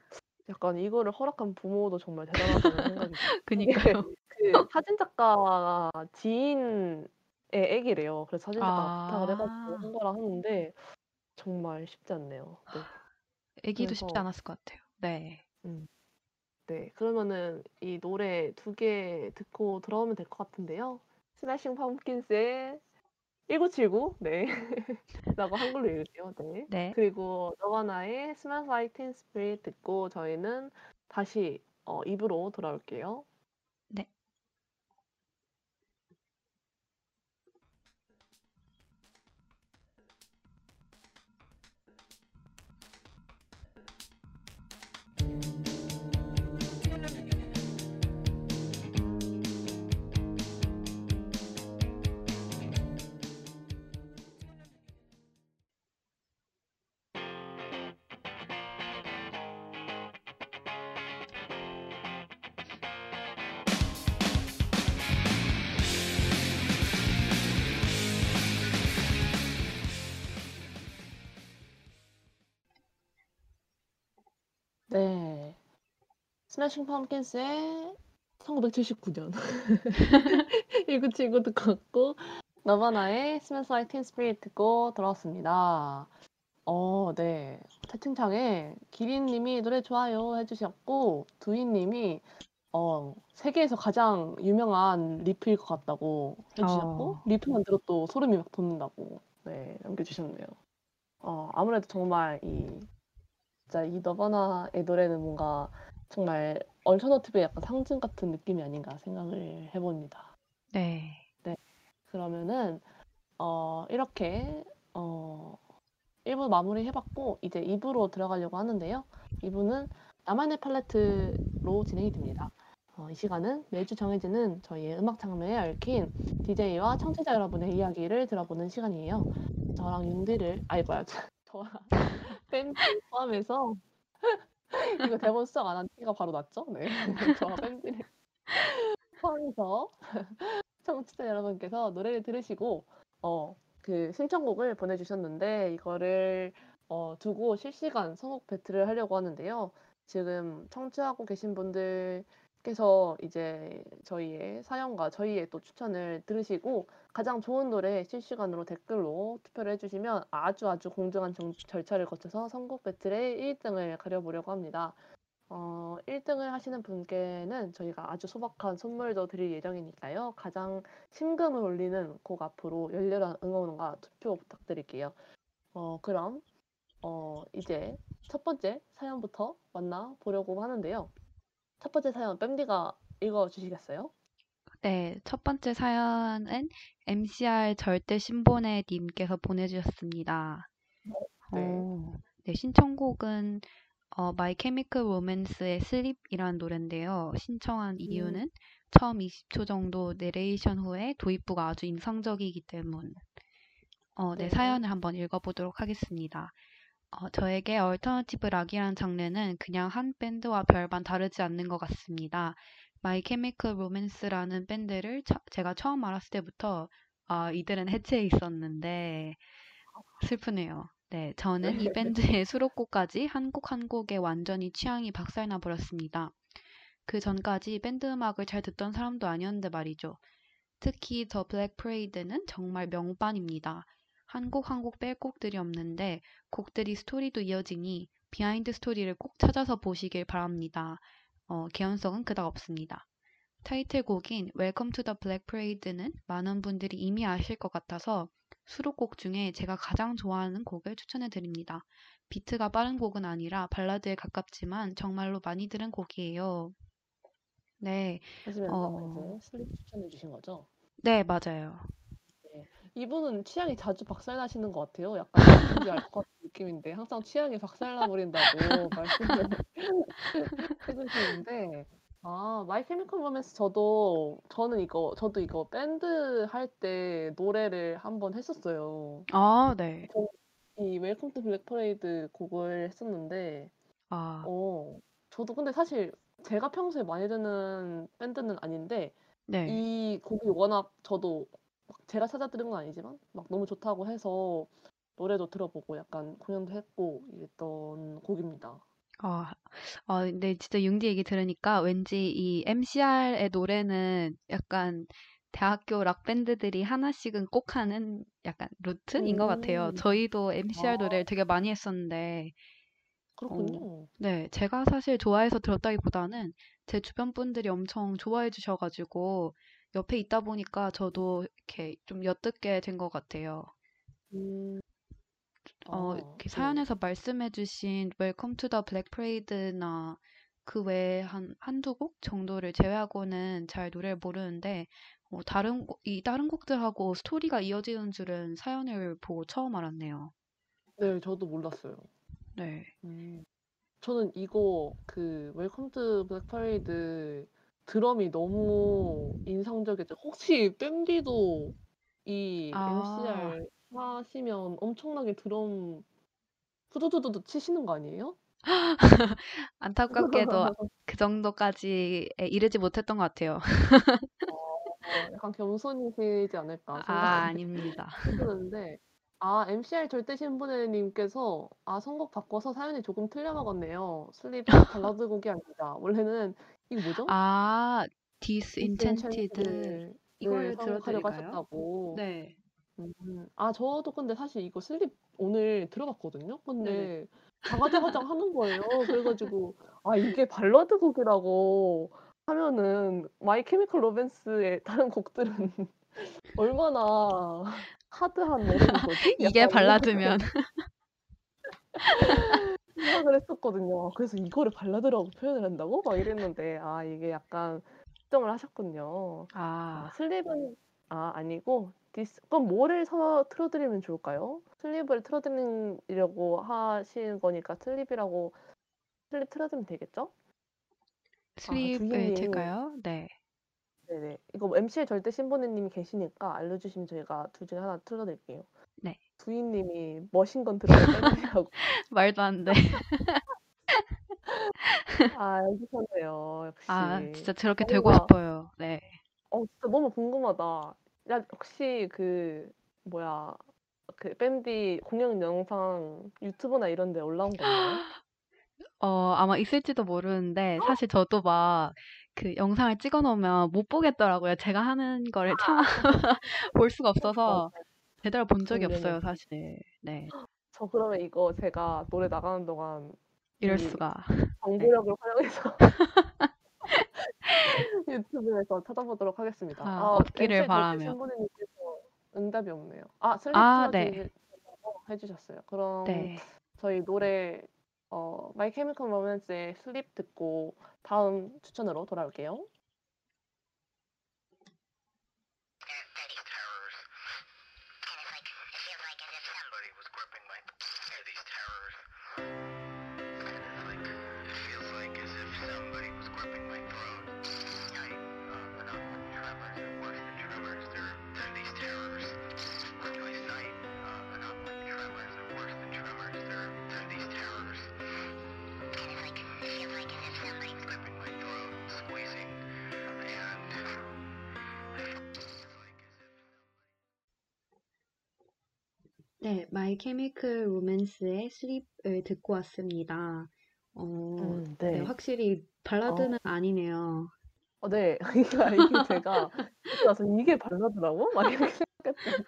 약간 이거를 허락한 부모도 정말 대단하다는 생각이 들어요. 그니까요. 그 사진 작가 지인의 애기래요. 그래서 사진 작가가 부탁을 해가지고 아, 한 거라 하는데 정말 쉽지 않네요. 네. 애기도 쉽지 그래서 않았을 것 같아요. 네. 음, 네. 그러면은 이 노래 두개 듣고 들어오면 될 것 같은데요. 스매싱 펌킨스의 1979, 네. 라고 한글로 읽을게요. 네. 네. 그리고 너바나의 Smells Like Teen Spirit 듣고 저희는 다시 어, 입으로 돌아올게요. Smashing Pumpkins의 1979년 1979 듣고 Nirvana의 Smells Like Teen Spirit 듣고 들어왔습니다. 어 네. 채팅창에 기린 님이 "노래 좋아요." 해 주셨고 두이 님이 어 "세계에서 가장 유명한 riff일 것 같다."고 해 주셨고 어. riff만 들어도 소름이 막 돋는다고 네 남겨 주셨네요. 어 아무래도 정말 이 진짜 이 너바나의 노래는 뭔가 정말 얼터너티브의 약간 상징 같은 느낌이 아닌가 생각을 해 봅니다. 네. 네. 그러면은 어 이렇게 어 1부 마무리 해 봤고 이제 2 부로 들어가려고 하는데요. 2 부는 나만의 팔레트로 진행이 됩니다. 어 이 시간은 매주 정해지는 저희의 음악 장르에 얽힌 DJ와 청취자 여러분의 이야기를 들어보는 시간이에요. 저랑 윤디를 아니 뭐야 저랑 밴디 포함해서 이거 대본 수정 안 한 티가 바로 났죠? 네. 저와 밴디를 포함해서 청취자 여러분께서 노래를 들으시고 어 그 신청곡을 보내주셨는데 이거를 어 두고 실시간 선곡 배틀을 하려고 하는데요. 지금 청취하고 계신 분들 께서 이제 저희의 사연과 저희의 또 추천을 들으시고 가장 좋은 노래 실시간으로 댓글로 투표를 해주시면 아주 아주 공정한 정- 절차를 거쳐서 선곡 배틀의 1등을 가려보려고 합니다. 어, 1등을 하시는 분께는 저희가 아주 소박한 선물도 드릴 예정이니까요. 가장 심금을 울리는 곡 앞으로 열렬한 응원과 투표 부탁드릴게요. 어, 그럼 어, 이제 첫 번째 사연부터 만나보려고 하는데요. 첫 번째 사연 뺨디가 읽어주시겠어요? 네, 첫 번째 사연은 MCR 절대 신보네 님께서 보내주셨습니다. 네. 어, 네, 신청곡은 어, My Chemical Romance의 Sleep이라는 노래인데요. 신청한 이유는 처음 20초 정도 내레이션 후에 도입부가 아주 인상적이기 때문. 어, 네, 네. 사연을 한번 읽어보도록 하겠습니다. 어, 저에게 alternative 락이라는 장르는 그냥 한 밴드와 별반 다르지 않는 것 같습니다. My Chemical Romance라는 밴드를 처- 제가 처음 알았을 때부터 아, 이들은 해체해 있었는데 슬프네요. 네, 저는 이 밴드의 수록곡까지 한 곡 한 곡에 완전히 취향이 박살나 버렸습니다. 그 전까지 밴드 음악을 잘 듣던 사람도 아니었는데 말이죠. 특히 The Black Parade는 정말 명반입니다. 한 곡 한 곡 뺄 곡들이 없는데 곡들이 스토리도 이어지니 behind 스토리를 꼭 찾아서 보시길 바랍니다. 어, 개연성은 그닥 없습니다. 타이틀곡인 Welcome to the Black Parade는 많은 분들이 이미 아실 것 같아서 수록곡 중에 제가 가장 좋아하는 곡을 추천해 드립니다. 비트가 빠른 곡은 아니라 발라드에 가깝지만 정말로 많이 들은 곡이에요. 네, 어. 이제 슬립 추천해 주신 거죠? 네, 맞아요. 이분은 취향이 자주 박살나시는 것 같아요. 약간 누군지 알 것 같은 느낌인데 항상 취향이 박살나 버린다고 말씀을 해주시는데 아 My Chemical Romance 저도 저는 이거 저도 이거 밴드 할 때 노래를 한번 했었어요. 아, 네. 이 Welcome to Black Parade 곡을 했었는데 아, 어 저도 근데 사실 제가 평소에 많이 듣는 밴드는 아닌데 네. 이 곡이 워낙 저도 막 제가 찾아 들은 건 아니지만 막 너무 좋다고 해서 노래도 들어보고 약간 공연도 했고 이랬던 곡입니다. 아, 아, 근데 진짜 융디 얘기 들으니까 왠지 이 MCR의 노래는 약간 대학교 락 밴드들이 하나씩은 꼭 하는 약간 루트인 것 같아요. 음. 저희도 MCR 아. 노래를 되게 많이 했었는데, 그렇군요. 네, 제가 사실 좋아해서 들었다기보다는 제 주변 분들이 엄청 좋아해 주셔가지고 옆에 있다 보니까 저도 이렇게 좀 엿듣게 된 것 같아요. 음. 어, 아, 이렇게 네. 사연에서 말씀해주신 Welcome to the Black Parade나 그 외에 한, 한두 곡 정도를 제외하고는 잘 노래를 모르는데, 어, 다른, 곡- 이 다른 곡들하고 스토리가 이어지는 줄은 사연을 보고 처음 알았네요. 네, 저도 몰랐어요. 네. 음. 저는 이거 그 Welcome to Black Parade 드럼이 너무 인상적이었죠. 혹시 밴디도 이 아. MCR 하시면 엄청나게 드럼 후두두두두 치시는 거 아니에요? 안타깝게도 그 정도까지 이르지 못했던 것 같아요. 어, 약간 겸손이시지 않을까 아, 아닙니다. 드는데 아 MCR 절대 신부님께서 아 선곡 바꿔서 사연이 조금 틀려 먹었네요. 슬립 발라드 곡이 아니다. 원래는 이거 뭐죠? 아, Disenchanted. Disenchanted를 이걸 들어드릴까요? 하셨다고. 네. 음. 아 저도 근데 사실 이거 Sleep 오늘 들어봤거든요. 네네. 근데 자가자가장 하는 거예요. 그래 가지고 아 이게 발라드 곡이라고 하면은 My Chemical Romance의 다른 곡들은 얼마나 hard한 노래인 거지? 이게 약간 이런 발라드면. 생각을 했었거든요. 그래서 '이거를 발라드라고 표현을 한다고?' 막 이랬는데 아 이게 약간 특정을 하셨군요. 아 아. 슬립은 아 아니고 디스 그럼 뭐를 서 틀어 드리면 좋을까요? 슬립을 틀어 드리려고 하시는 거니까 슬립이라고 슬립 틀어 드리면 되겠죠? 아 슬립을 두희님 틀까요? 네. 네네. 이거 MC의 절대 신보내님이 계시니까 알려주시면 저희가 둘 중에 하나 틀어 드릴게요. 네. 두희님이 머신건 들어간 밴드라고. 말도 안 돼. 아 여기서네요 역시. 아 진짜 저렇게 되고 뭔가 싶어요. 네. 어 진짜 너무 궁금하다. 야 혹시 그 뭐야 그 밴디 공연 영상 유튜브나 이런 데 올라온 거 있나요? 어 아마 있을지도 모르는데 사실 저도 막 그 영상을 찍어 놓으면 못 보겠더라고요. 제가 하는 거를 참아 볼 수가 없어서 제대로 본 적이 그러면은 없어요 사실. 네. 저 그러면 이거 제가 노래 나가는 동안 이럴 이 수가. 네. 정보력을 활용해서 유튜브에서 찾아보도록 하겠습니다. 아아 MC 절대 바라며. 신부님께서 응답이 없네요. 아 슬립 아 네. 드린다고 해 주셨어요. 그럼 네. 저희 노래 어 마이 케미컬 로맨스의 슬립 듣고 다음 추천으로 돌아올게요. 네. My Chemical Romance의 Sleep을 듣고 왔습니다. 어 음 네 네. 확실히 어. 발라드는 아니네요. 어 네. 그러니까 이게 제가 나서 '이게 발라드라고?' 막 이렇게 생각했던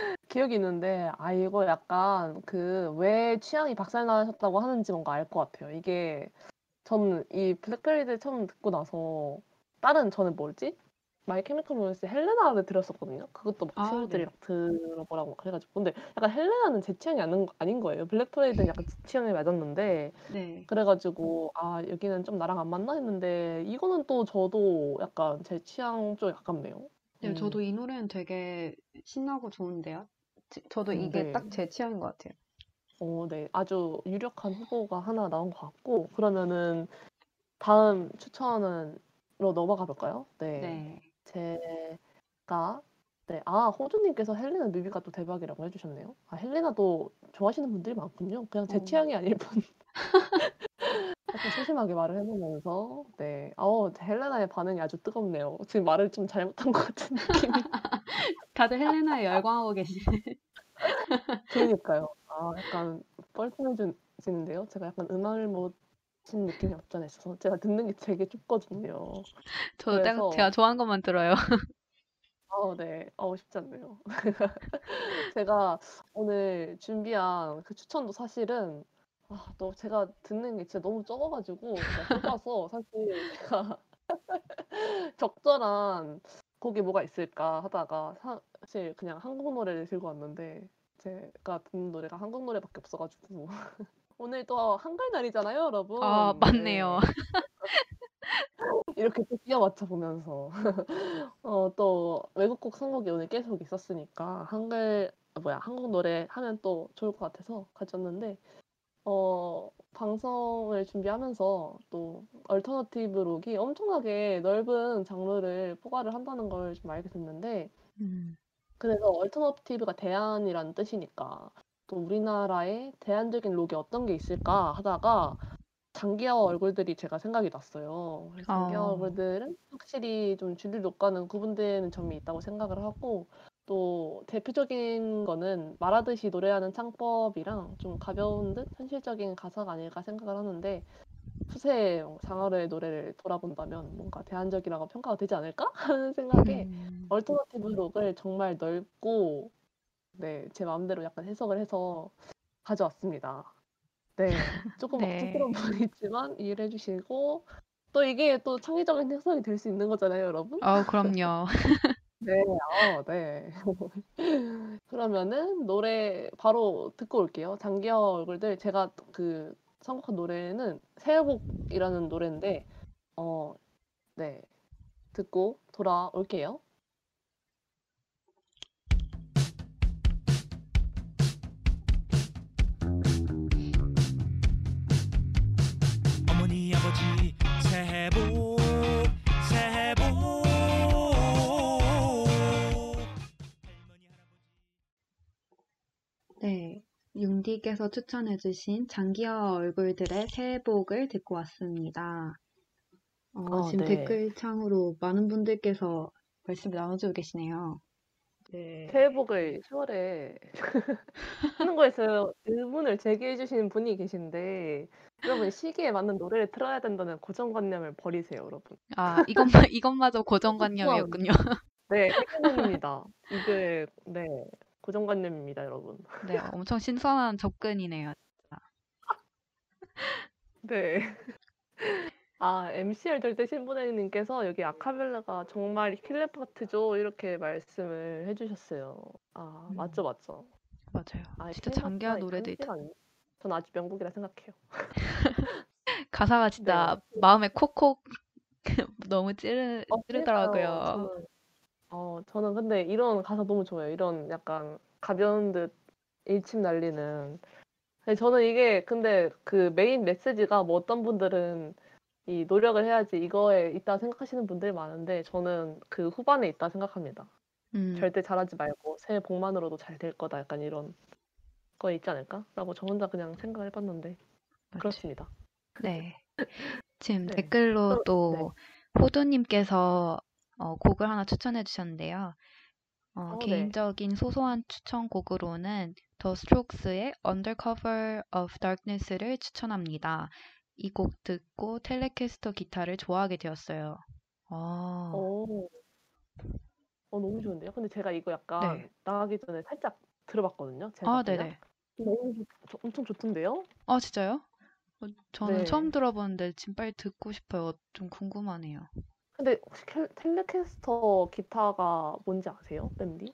기억이 있는데 아 이거 약간 그 왜 취향이 박살나셨다고 하는지 뭔가 알 것 같아요. 이게 저는 이 Black Parade를 처음 듣고 나서 다른 저는 뭐지? My Chemical Romance의 Helena를 들었었거든요. 그것도 막 아 친구들이 네. 막 들어보라고 그래 가지고. 근데 약간 Helena는 제 취향이 아는 아닌 거예요. Black Parade는 약간 제 취향에 맞았는데 네. 그래 가지고 '아 여기는 좀 나랑 안 맞나?' 했는데 이거는 또 저도 약간 제 취향 쪽에 가깝네요. 네. 음. 저도 이 노래는 되게 신나고 좋은데요. 지 저도 음 이게 네. 딱 제 취향인 것 같아요. 어 네. 아주 유력한 후보가 하나 나온 것 같고 그러면은 다음 추천은 로 넘어가 볼까요? 네. 네. 제가 네. 아 호주님께서 헬레나 뮤비가 또 대박이라고 해 주셨네요. 아 헬레나도 좋아하시는 분들이 많군요. 그냥 제 어. 취향이 아닐 뿐. 약간 소심하게 말을 해 보면서 네. 어 헬레나의 반응이 아주 뜨겁네요. 지금 말을 좀 잘못한 것 같은 느낌이. 다들 헬레나에 열광하고 계시네. 그러니까요. 아 약간 뻘쭘해진 지는데요. 제가 약간 음악을 못 치는 느낌이 없지 않아 있어서 제가 듣는 게 되게 좁거든요. 저도 딱 그래서 제가 좋아하는 것만 들어요. 어 네. 어 쉽지 않네요. 제가 오늘 준비한 그 추천도 사실은 아 너 제가 듣는 게 진짜 너무 적어 가지고 제가 좁아서 사실 제가 적절한 곡이 뭐가 있을까 하다가 사실 그냥 한국 노래를 들고 왔는데 제가 듣는 노래가 한국 노래밖에 없어 가지고 오늘 또 한글날이잖아요, 여러분. 아 네. 맞네요. 이렇게 또 끼워 맞춰 보면서 어 또 외국곡 선곡이 오늘 계속 있었으니까 한글 아 뭐야 한국 노래 하면 또 좋을 것 같아서 가져왔는데 어 방송을 준비하면서 또 alternative 록이 엄청나게 넓은 장르를 포괄을 한다는 걸 좀 알게 됐는데 음. 그래서 alternative가 대안이라는 뜻이니까 또 우리나라에 대안적인 록이 어떤 게 있을까 하다가 장기하와 얼굴들이 제가 생각이 났어요. 그래서 장기하와 어. 얼굴들은 확실히 좀 주류 록과는 구분되는 점이 있다고 생각을 하고 또 대표적인 거는 말하듯이 노래하는 창법이랑 좀 가벼운 듯 현실적인 가사가 아닐까 생각을 하는데 후세 장기하의 노래를 돌아본다면 뭔가 대안적이라고 평가가 되지 않을까 하는 생각에 음. 음. alternative 록을 정말 넓고 네, 제 마음대로 약간 해석을 해서 가져왔습니다. 네, 조금 네. 억지스러운 부분이 있지만 이해를 해주시고 또 이게 또 창의적인 해석이 될 수 있는 거잖아요, 여러분. 어, 그럼요. 네, 어, 네. 그러면은 노래 바로 듣고 올게요. 장기하 얼굴들 제가 그 선곡한 노래는 새해복이라는 노래인데 어, 네. 듣고 돌아올게요. 네, 융디께서 추천해주신 장기하 얼굴들의 새해 복을 듣고 왔습니다. 어, 어, 지금 네. 댓글창으로 많은 분들께서 말씀을 나눠주고 계시네요. 네. 새해 복을 10월에 하는 거에서 의문을 제기해 주시는 분이 계신데 여러분 시기에 맞는 노래를 틀어야 된다는 고정관념을 버리세요, 여러분. 아, 이것마, 이것마저 고정관념이었군요. 네, 해결입니다. 이게 네, 고정관념입니다, 여러분. 네, 엄청 신선한 접근이네요. 네. 아, MCR 절대 신부님께서 여기 아카펠라가 정말 킬러 파트죠 이렇게 말씀을 해주셨어요. 아, 음. 맞죠, 맞죠. 맞아요. 아, 진짜 장기가 아니에요. 전 아주 명곡이라 생각해요. 가사가 진짜 마음에 콕콕 너무 찌르, 어, 찌르더라고요. 저는, 어, 저는 근데 이런 가사 너무 좋아요. 이런 약간 가벼운 듯 일침 날리는. 근데 저는 이게 근데 그 메인 메시지가 뭐 어떤 분들은 이 노력을 해야지 이거에 있다 생각하시는 분들이 많은데 저는 그 후반에 있다 생각합니다. 음, 절대 잘하지 말고 새해 복만으로도 잘 될 거다. 약간 이런 거 있지 않을까? 라고 저 혼자 그냥 생각을 해봤는데 맞지. 그렇습니다. 네. 지금 네. 댓글로 또- 또 호두님께서 어, 곡을 하나 추천해 주셨는데요. 어, 어, 네. 개인적인 소소한 추천곡으로는 The Strokes의 Undercover of Darkness를 추천합니다. 이 곡 듣고 텔레캐스터 기타를 좋아하게 되었어요. 아, 오. 어, 너무 좋은데요? 근데 제가 이거 약간 네. 나가기 전에 살짝 들어봤거든요. 제가 아. 네네. 너무 좋, 저- 엄청 좋던데요? 아, 진짜요? 어, 저는 네. 처음 들어보는데 지금 빨리 듣고 싶어요. 좀 궁금하네요. 근데 혹시 켈- 텔레캐스터 기타가 뭔지 아세요? 밴디?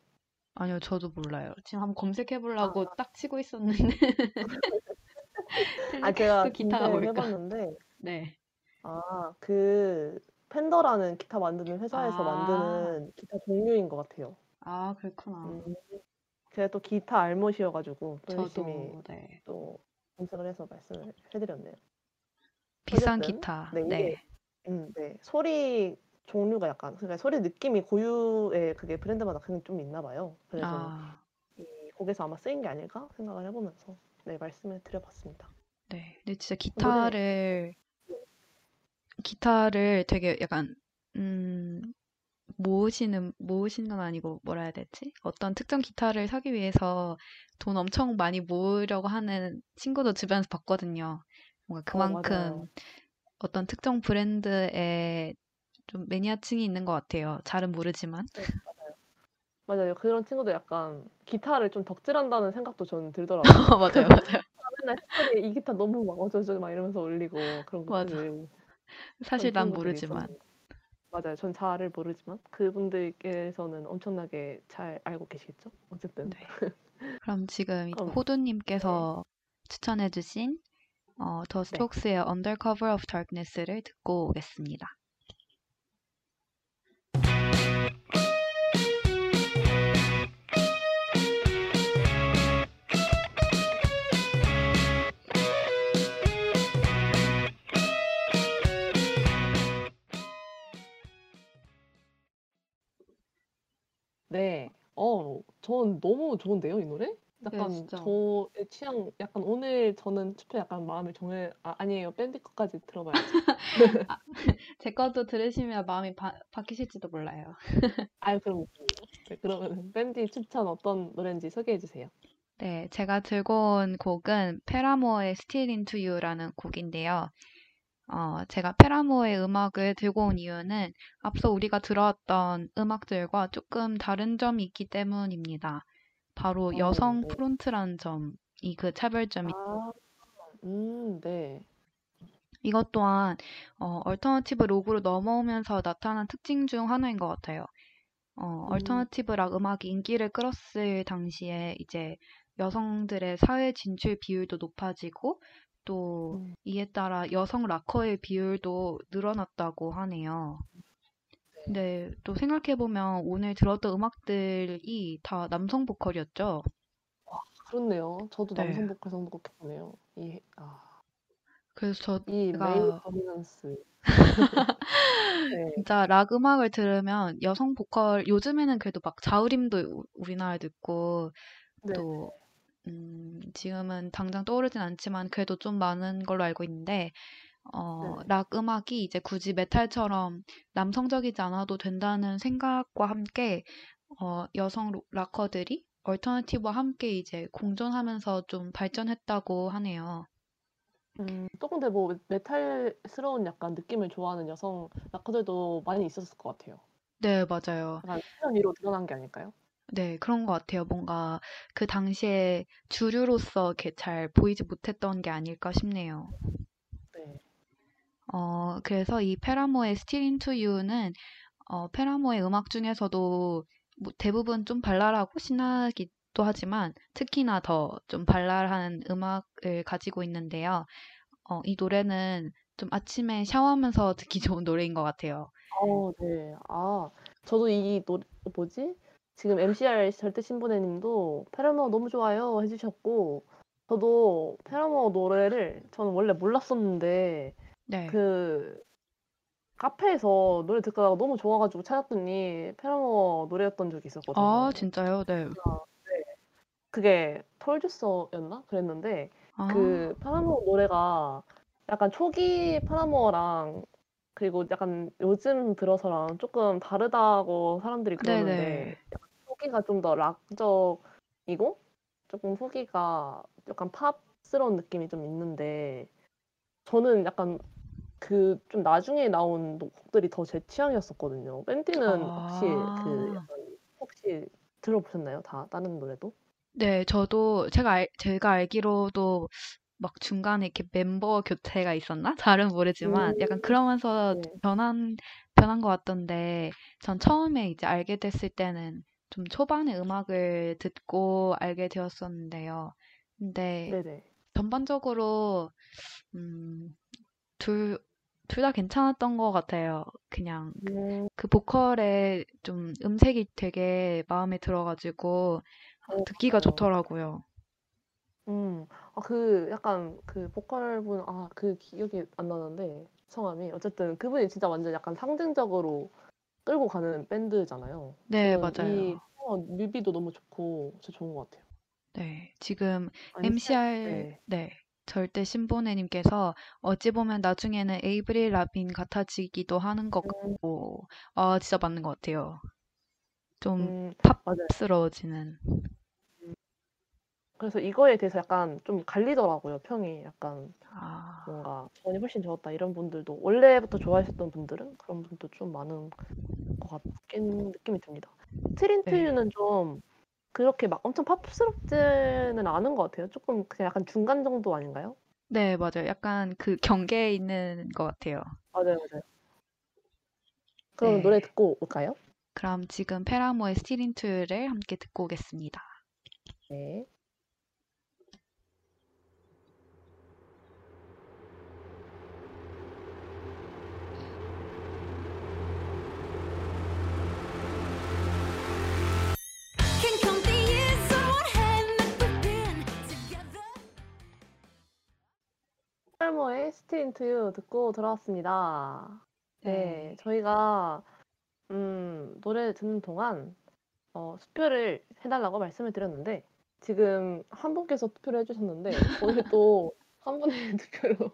아니요, 저도 몰라요. 지금 한번 검색해 보려고 아. 딱 치고 있었는데. 아, 제가 텔레캐스터 기타가 검색을 뭘까? 해봤는데, 네. 아, 그 펜더라는 기타 만드는 회사에서 아. 만드는 기타 종류인 것 같아요. 아, 그렇구나. 음, 제가 또 기타 알못이어가지고 또 열심히 저도, 네. 또 검색을 해서 말씀을 해드렸네요. 비싼 어쨌든, 기타. 네, 이게 네. 음, 네. 소리 종류가 약간, 그러니까 소리 느낌이 고유의 그게 브랜드마다 그게 좀 있나 봐요. 그래서 아, 이 곡에서 아마 쓰인 게 아닐까 생각을 해 보면서 네, 말씀을 드려 봤습니다. 네. 근데 진짜 기타를 기타를 되게 약간 음 모으시는 모으시는 건 아니고 뭐라 해야 되지? 어떤 특정 기타를 사기 위해서 돈 엄청 많이 모으려고 하는 친구도 주변에서 봤거든요. 뭔가 어, 맞아요. 어떤 특정 브랜드에 좀 매니아층이 있는 것 같아요. 잘은 모르지만. 네, 맞아요. 맞아요. 그런 친구도 약간 기타를 좀 덕질한다는 생각도 저는 들더라고요. 맞아요, 맞아요. 맨날 스토리에 이 기타 너무 막 어쩌고 막 이러면서 올리고 그런 맞아. 것들을 사실 난 모르지만. 있었는데. 맞아요. 전 잘을 모르지만 그분들께서는 엄청나게 잘 알고 계시겠죠? 어쨌든. 네. 그럼 지금 그럼- 호두님께서 추천해주신 어, 더 스트록스의 Undercover of Darkness를 듣고 오겠습니다. 네. 어, 전 너무 좋은데요, 이 노래? 약간 진짜. 저의 취향, 약간 오늘 저는 투표 약간 마음을 정해, 아, 아니에요. 밴드 것까지 들어봐야죠. 제 것도 들으시면 마음이 바, 바뀌실지도 몰라요. 아유, 그럼, 네, 그러면 밴드 추천 어떤 노래인지 소개해 주세요. 네, 제가 들고 온 곡은 페라모어의 Still Into You라는 곡인데요. 어, 제가 페라모의 음악을 들고 온 이유는 앞서 우리가 들어왔던 음악들과 조금 다른 점이 있기 때문입니다. 바로 어, 여성 네. front라는 점이 그 차별점이 아, 음, 네. 이것 또한 어, alternative 록으로 넘어오면서 나타난 특징 중 하나인 것 같아요. 어, 음. alternative 락 음악이 인기를 끌었을 당시에 이제 여성들의 사회 진출 비율도 높아지고 또 음. 이에 따라 여성 락커의 비율도 늘어났다고 하네요. 근데 또 생각해보면 오늘 들었던 음악들이 다 남성 보컬이었죠. 그렇네요. 저도 네. 남성 보컬 선곡해보네요. 이, 아, 그래서 이 제가 메일 도미넌스. 네. 진짜 락 음악을 들으면 여성 보컬 요즘에는 그래도 막 자우림도 우- 우리나라에 듣고 네. 또 음, 지금은 당장 떠오르진 않지만 그래도 좀 많은 걸로 알고 있는데 어, 네. 락 음악이 이제 굳이 메탈처럼 남성적이지 않아도 된다는 생각과 함께 어, 여성 로- 락커들이 얼터너티브와 함께 이제 공존하면서 좀 발전했다고 하네요. 음, 또 근데 뭐 메탈스러운 약간 느낌을 좋아하는 여성 락커들도 많이 있었을 것 같아요. 네, 맞아요. 약간 위로 드러난 게 아닐까요? 네, 그런 것 같아요. 뭔가 그 당시에 주류로서 이렇게 잘 보이지 못했던 게 아닐까 싶네요. 네. 어, 그래서 이 페라모의 Still Into You는 어, 페라모의 음악 중에서도 뭐 대부분 좀 발랄하고 신나기도 하지만 특히나 더 좀 발랄한 음악을 가지고 있는데요. 어, 이 노래는 좀 아침에 샤워하면서 듣기 좋은 노래인 것 같아요. 어, 네. 아, 저도 이 노래, 뭐지? 지금 MCR 절대 신부네 님도 페라모 너무 좋아요 해주셨고, 저도 페라모 노래를 저는 원래 몰랐었는데, 네. 그 카페에서 노래 듣다가 너무 좋아 가지고 찾았더니 페라모 노래였던 적이 있었거든요. 아, 진짜요? 네. 그게 톨주서였나? 그랬는데, 아, 그 파라모 노래가 약간 초기 파라모랑 그리고 약간 요즘 들어서랑 조금 다르다고 사람들이 그러는데 네네. 약간 초기가 좀 더 락적이고 조금 후기가 약간 팝스러운 느낌이 좀 있는데 저는 약간 그 좀 나중에 나온 곡들이 더 제 취향이었었거든요. 밴디는 혹시 그 아. 약간 혹시 들어보셨나요? 다 다른 노래도? 네, 저도 제가 알, 제가 알기로도 막 중간에 이렇게 멤버 교체가 있었나? 잘은 모르지만 약간 음, 그러면서 네. 변한 변한 것 같던데 전 처음에 이제 알게 됐을 때는 좀 초반에 음악을 듣고 알게 되었었는데요. 근데 네네. 전반적으로 음, 둘, 둘 다 괜찮았던 것 같아요. 그냥 음, 그 보컬의 좀 음색이 되게 마음에 들어가지고 어, 듣기가 맞아요. 좋더라고요. 음, 아, 그 약간 그 보컬분, 아, 그 기억이 안 나는데 성함이 어쨌든 그분이 진짜 완전 약간 상징적으로 끌고 가는 밴드잖아요. 네, 저는 이 맞아요. 어, 뮤비도 너무 좋고 진짜 좋은 것 같아요. 네, 지금 아니, MCR, 네. 네, 절대 신보네님께서 어찌 보면 나중에는 에이브릴 라빈 같아지기도 하는 것 음, 같고, 아, 진짜 맞는 것 같아요. 좀 음. 팝스러워지는. 그래서 이거에 대해서 약간 좀 갈리더라고요, 평이. 약간 아, 뭔가 전이 훨씬 좋았다 이런 분들도 원래부터 좋아하셨던 분들은 그런 분도 좀 많은 것 같긴 느낌이 듭니다. 네. Still Into You는 좀 그렇게 막 엄청 팝스럽지는 않은 것 같아요. 조금 그냥 약간 중간 정도 아닌가요? 네, 맞아요. 약간 그 경계에 있는 것 같아요. 맞아요, 맞아요. 그럼 네. 노래 듣고 올까요? 그럼 지금 Paramore의 Still Into You를 함께 듣고 오겠습니다. 네. 팔모의 스틴트유 듣고 돌아왔습니다. 네, 네. 저희가 음, 노래 듣는 동안 어, 투표를 해달라고 말씀을 드렸는데 지금 한 분께서 투표를 해주셨는데 오늘 또 한 분의 투표로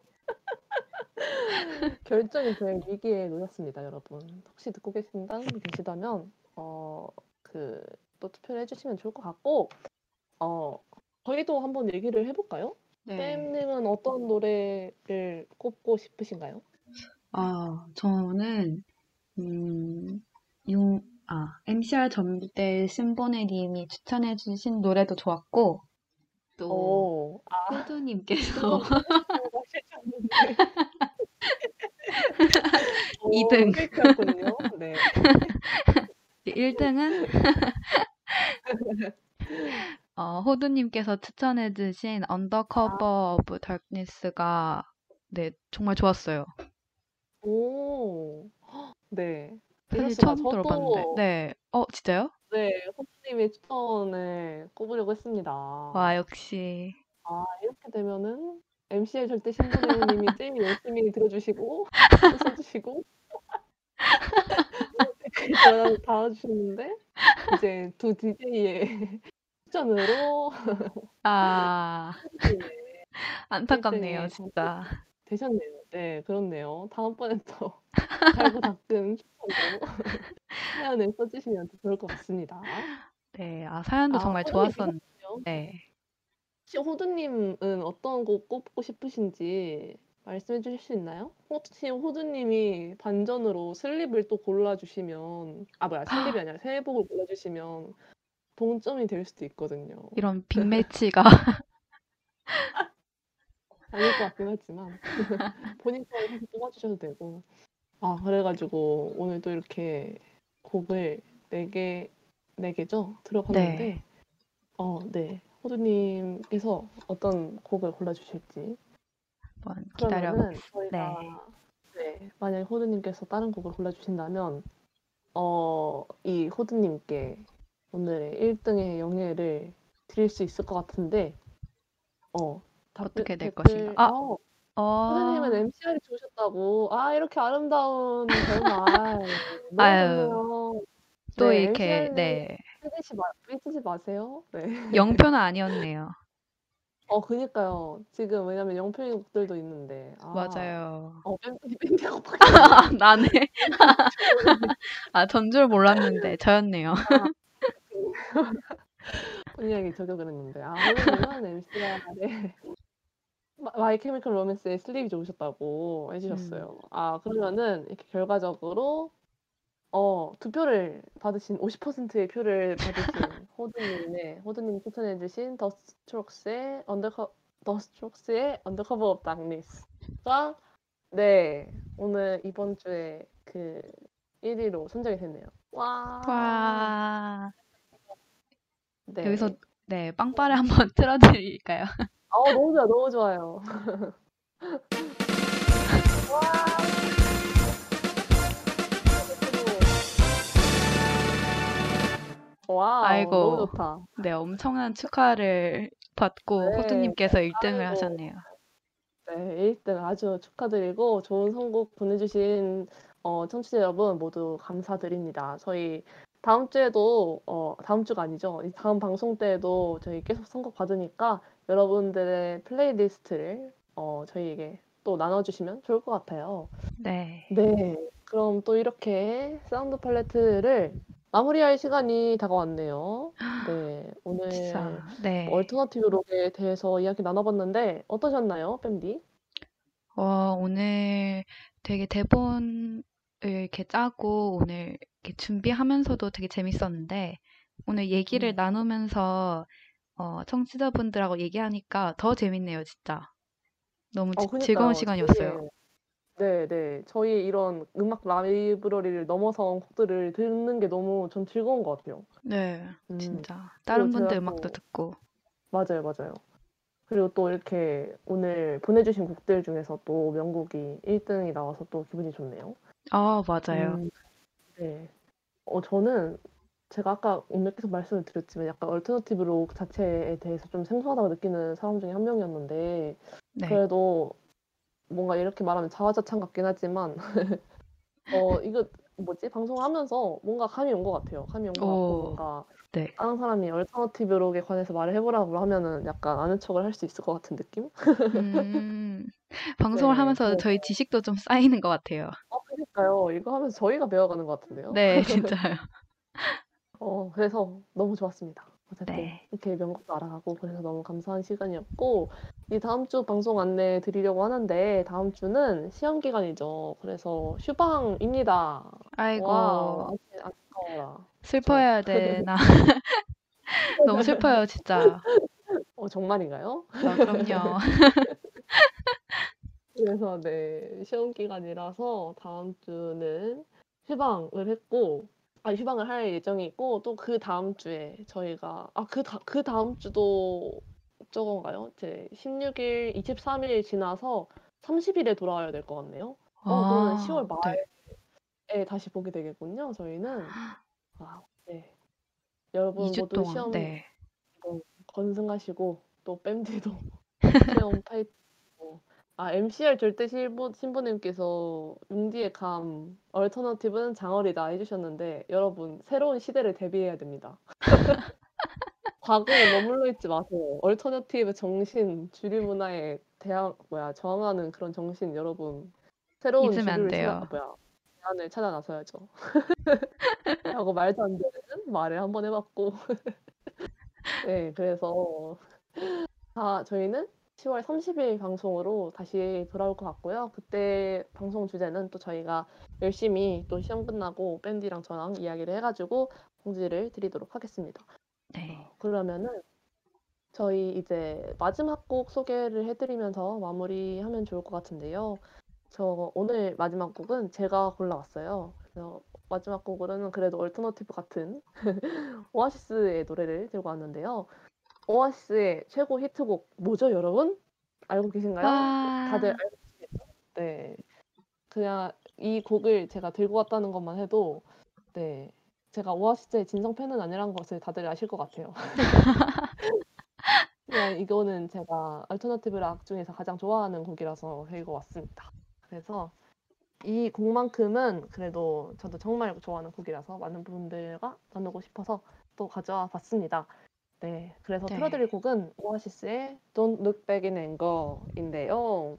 결정이 될 위기에 놓였습니다, 여러분. 혹시 듣고 계신다 계시다면 어, 그 또 투표를 해주시면 좋을 것 같고 어, 저희도 한번 얘기를 해볼까요? 네. 쌤님은 어떤 노래를 꼽고 싶으신가요? 아, 저는, 음, 용, 아, MCR 전대 심보네님이 추천해주신 노래도 좋았고, 또, 오, 아, 호두님께서 하셨는데. 오, 이등. 페이크였군요. 네. 1등은 어, 호두님께서 추천해 주신 Undercover of Darkness가 네, 정말 좋았어요. 오, 네. 사실. 처음 들어봤는데. 저도 네. 어, 진짜요? 네, 호프님의 추천을 꼽으려고 했습니다. 와, 역시. 아, 이렇게 되면은 MC의 절대 신부님이 제일 열심히 들어주시고 또 써주시고 댓글 달아주셨는데 이제 두 DJ의 추천으로 아, 안타깝네요, 일등에 진짜. 되셨네요. 네, 그렇네요. 다음번엔 또 달고 닦은 추천으로 사연을 써주시면 더 좋을 것 같습니다. 네, 아, 사연도 아, 정말 호두님 좋았었는데. 이거요? 네. 혹시 호두님은 어떤 곡 꼽고 싶으신지 말씀해 주실 수 있나요? 혹시 호두님이 반전으로 슬립을 또 골라주시면 아 뭐야 슬립이 아니라 새해복을 골라주시면 동점이 될 수도 있거든요. 이런 빅매치가. 아닐 것 같긴 하지만 본인 계속 뽑아주셔도 되고 아 그래가지고 오늘 또 이렇게 곡을 네 개, 네 개죠? 들어봤는데 네. 어, 네. 호두님께서 어떤 곡을 골라주실지 한번 기다려. 그러면은 저희가 네, 만약에 호두님께서 다른 곡을 골라주신다면 어, 이 호두님께 오늘의 1등의 영예를 드릴 수 있을 것 같은데 어, 답- 어떻게 될 것인가? 아, 어, 어, 호두님은 MCR이 좋으셨다고 아 이렇게 아름다운 결말 너무 아유, 좋네요 또 네, 이렇게, 네. 삐지지 마, 삐지지 마세요 네. 영표는 아니었네요. 어 그니까요 지금 왜냐면 영표의 곡들도 있는데 아, 맞아요. 어 아, 나네. 아, 전줄 몰랐는데, 저였네요. 분명히 저격을 했는데 아 오늘은 MCR의 My Chemical Romance의 Sleep이 좋으셨다고 해주셨어요. 아 그러면은 이렇게 결과적으로 어 투표를 받으신 50%의 표를 받으신 호두님의 호두님 추천해주신 The Strokes의 Under Cov The Strokes의 Under Cover of Darkness가 네 오늘 이번 주에 그 1위로 선정이 됐네요. 와. 와, 네. 여기서, 네, 빵빠레 한번 틀어드릴까요? 어, 너무 좋아, 너무 좋아요. 와. 아이고. 너무 좋다. 네, 엄청난 축하를 받고 네. 호두님께서 1등을 아이고. 하셨네요. 네, 1등 아주 축하드리고 좋은 선곡 보내주신 어, 청취자 여러분 모두 감사드립니다. 저희 다음 주에도 어, 다음 주가 아니죠. 이 다음 방송 때에도 저희 계속 선곡 받으니까 여러분들의 playlist를 어, 저희에게 또 나눠주시면 좋을 것 같아요. 네. 네, 그럼 또 이렇게 사운드 팔레트를 마무리할 시간이 다가왔네요. 네, 오늘 진짜, 네. alternative 록에 대해서 이야기 나눠봤는데 어떠셨나요, 밴디? 어, 오늘 되게 대본을 이렇게 짜고 오늘 준비하면서도 되게 재밌었는데 오늘 얘기를 음. 나누면서 어, 청취자분들하고 얘기하니까 더 재밌네요, 진짜. 너무 어, 지- 그니까요. 즐거운 시간이었어요. 네, 네. 저희 이런 음악 라이브러리를 넘어선 곡들을 듣는 게 너무 전 즐거운 것 같아요. 네, 음, 진짜. 다른 분들 또- 음악도 듣고. 맞아요, 맞아요. 그리고 또 이렇게 오늘 보내주신 곡들 중에서 또 명곡이 1등이 나와서 또 기분이 좋네요. 아, 맞아요. 음, 네. 어, 저는 제가 아까 오늘 계속 말씀을 드렸지만 약간 alternative 록 자체에 대해서 좀 생소하다고 느끼는 사람 중에 한 명이었는데 네. 그래도 뭔가 이렇게 말하면 자화자찬 같긴 하지만 어 이거 뭐지 방송하면서 뭔가 감이 온 것 같아요. 감이 온 것 같고 오, 뭔가 네. 다른 사람이 alternative 록에 관해서 말을 해보라고 하면은 약간 아는 척을 할 수 있을 것 같은 느낌? 음, 방송을 네, 하면서 그래서 저희 지식도 좀 쌓이는 것 같아요. 어 그러니까요. 이거 하면서 저희가 배워가는 것 같은데요. 네, 진짜요. 어 그래서 너무 좋았습니다. 어쨌든 네. 이렇게 명곡도 알아가고 그래서 너무 감사한 시간이었고 이 다음 주 방송 안내 드리려고 하는데 다음 주는 시험 기간이죠. 그래서 휴방입니다. 아이고, 와, 아직 안타까워라. 슬퍼해야 돼, 나. 너무 슬퍼요, 진짜. 어, 정말인가요? 아, 그럼요. 그래서 네, 시험 기간이라서 다음 주는 휴방을 했고, 아, 휴방을 할 예정이고, 또 그 다음 주에 저희가, 아, 그, 다, 그 다음 주도 저건가요? 제 16일, 23일 지나서 30일에 돌아와야 될 것 같네요. 어, 그러면 아, 10월 네. 말에 다시 보게 되겠군요, 저희는. 아, 네. 여러분 2주 모두 동안, 시험 네. 건승하시고, 또 뺨디도 시험 파이팅. 아, MCR 절대 신부, 신부님께서 융디의 감, 얼터너티브는 장어리다 해주셨는데, 여러분, 새로운 시대를 대비해야 됩니다. 과거에 머물러 있지 마세요. 얼터너티브 정신, 주류 문화에 대항, 뭐야, 저항하는 그런 정신, 여러분, 새로운 잊으면 안 주류를 돼요. 찾아, 뭐야, 대안을 찾아 나서야죠. 라고 말도 안 되는 말을 한번 해봤고. 네, 그래서, 아, 저희는 10월 30일 방송으로 다시 돌아올 것 같고요. 그때 방송 주제는 또 저희가 열심히 또 시험 끝나고 밴디랑 저랑 이야기를 해가지고 공지를 드리도록 하겠습니다. 네. 어, 그러면은 저희 이제 마지막 곡 소개를 해드리면서 마무리하면 좋을 것 같은데요. 저 오늘 마지막 곡은 제가 골라왔어요. 그래서 마지막 곡으로는 그래도 alternative 같은 오아시스의 노래를 들고 왔는데요. 오아시스의 최고 히트곡 뭐죠, 여러분? 알고 계신가요? 와, 다들 알고 계시겠죠? 네. 그냥 이 곡을 제가 들고 왔다는 것만 해도 네. 제가 오아시스의 진성 팬은 아니라는 것을 다들 아실 것 같아요. 그냥 이거는 제가 얼터너티브 락 중에서 가장 좋아하는 곡이라서 들고 왔습니다. 그래서 이 곡만큼은 그래도 저도 정말 좋아하는 곡이라서 많은 분들과 나누고 싶어서 또 가져와 봤습니다. 네, 그래서 네. 틀어드릴 곡은 오아시스의 Don't Look Back in Anger인데요.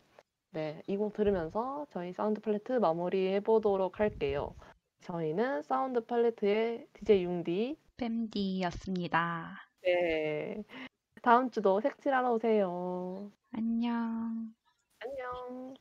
네, 이 곡 들으면서 저희 사운드 팔레트 마무리해 보도록 할게요. 저희는 사운드 팔레트의 DJ 융디. 뺨디였습니다. 네, 다음 주도 색칠하러 오세요. 안녕. 안녕.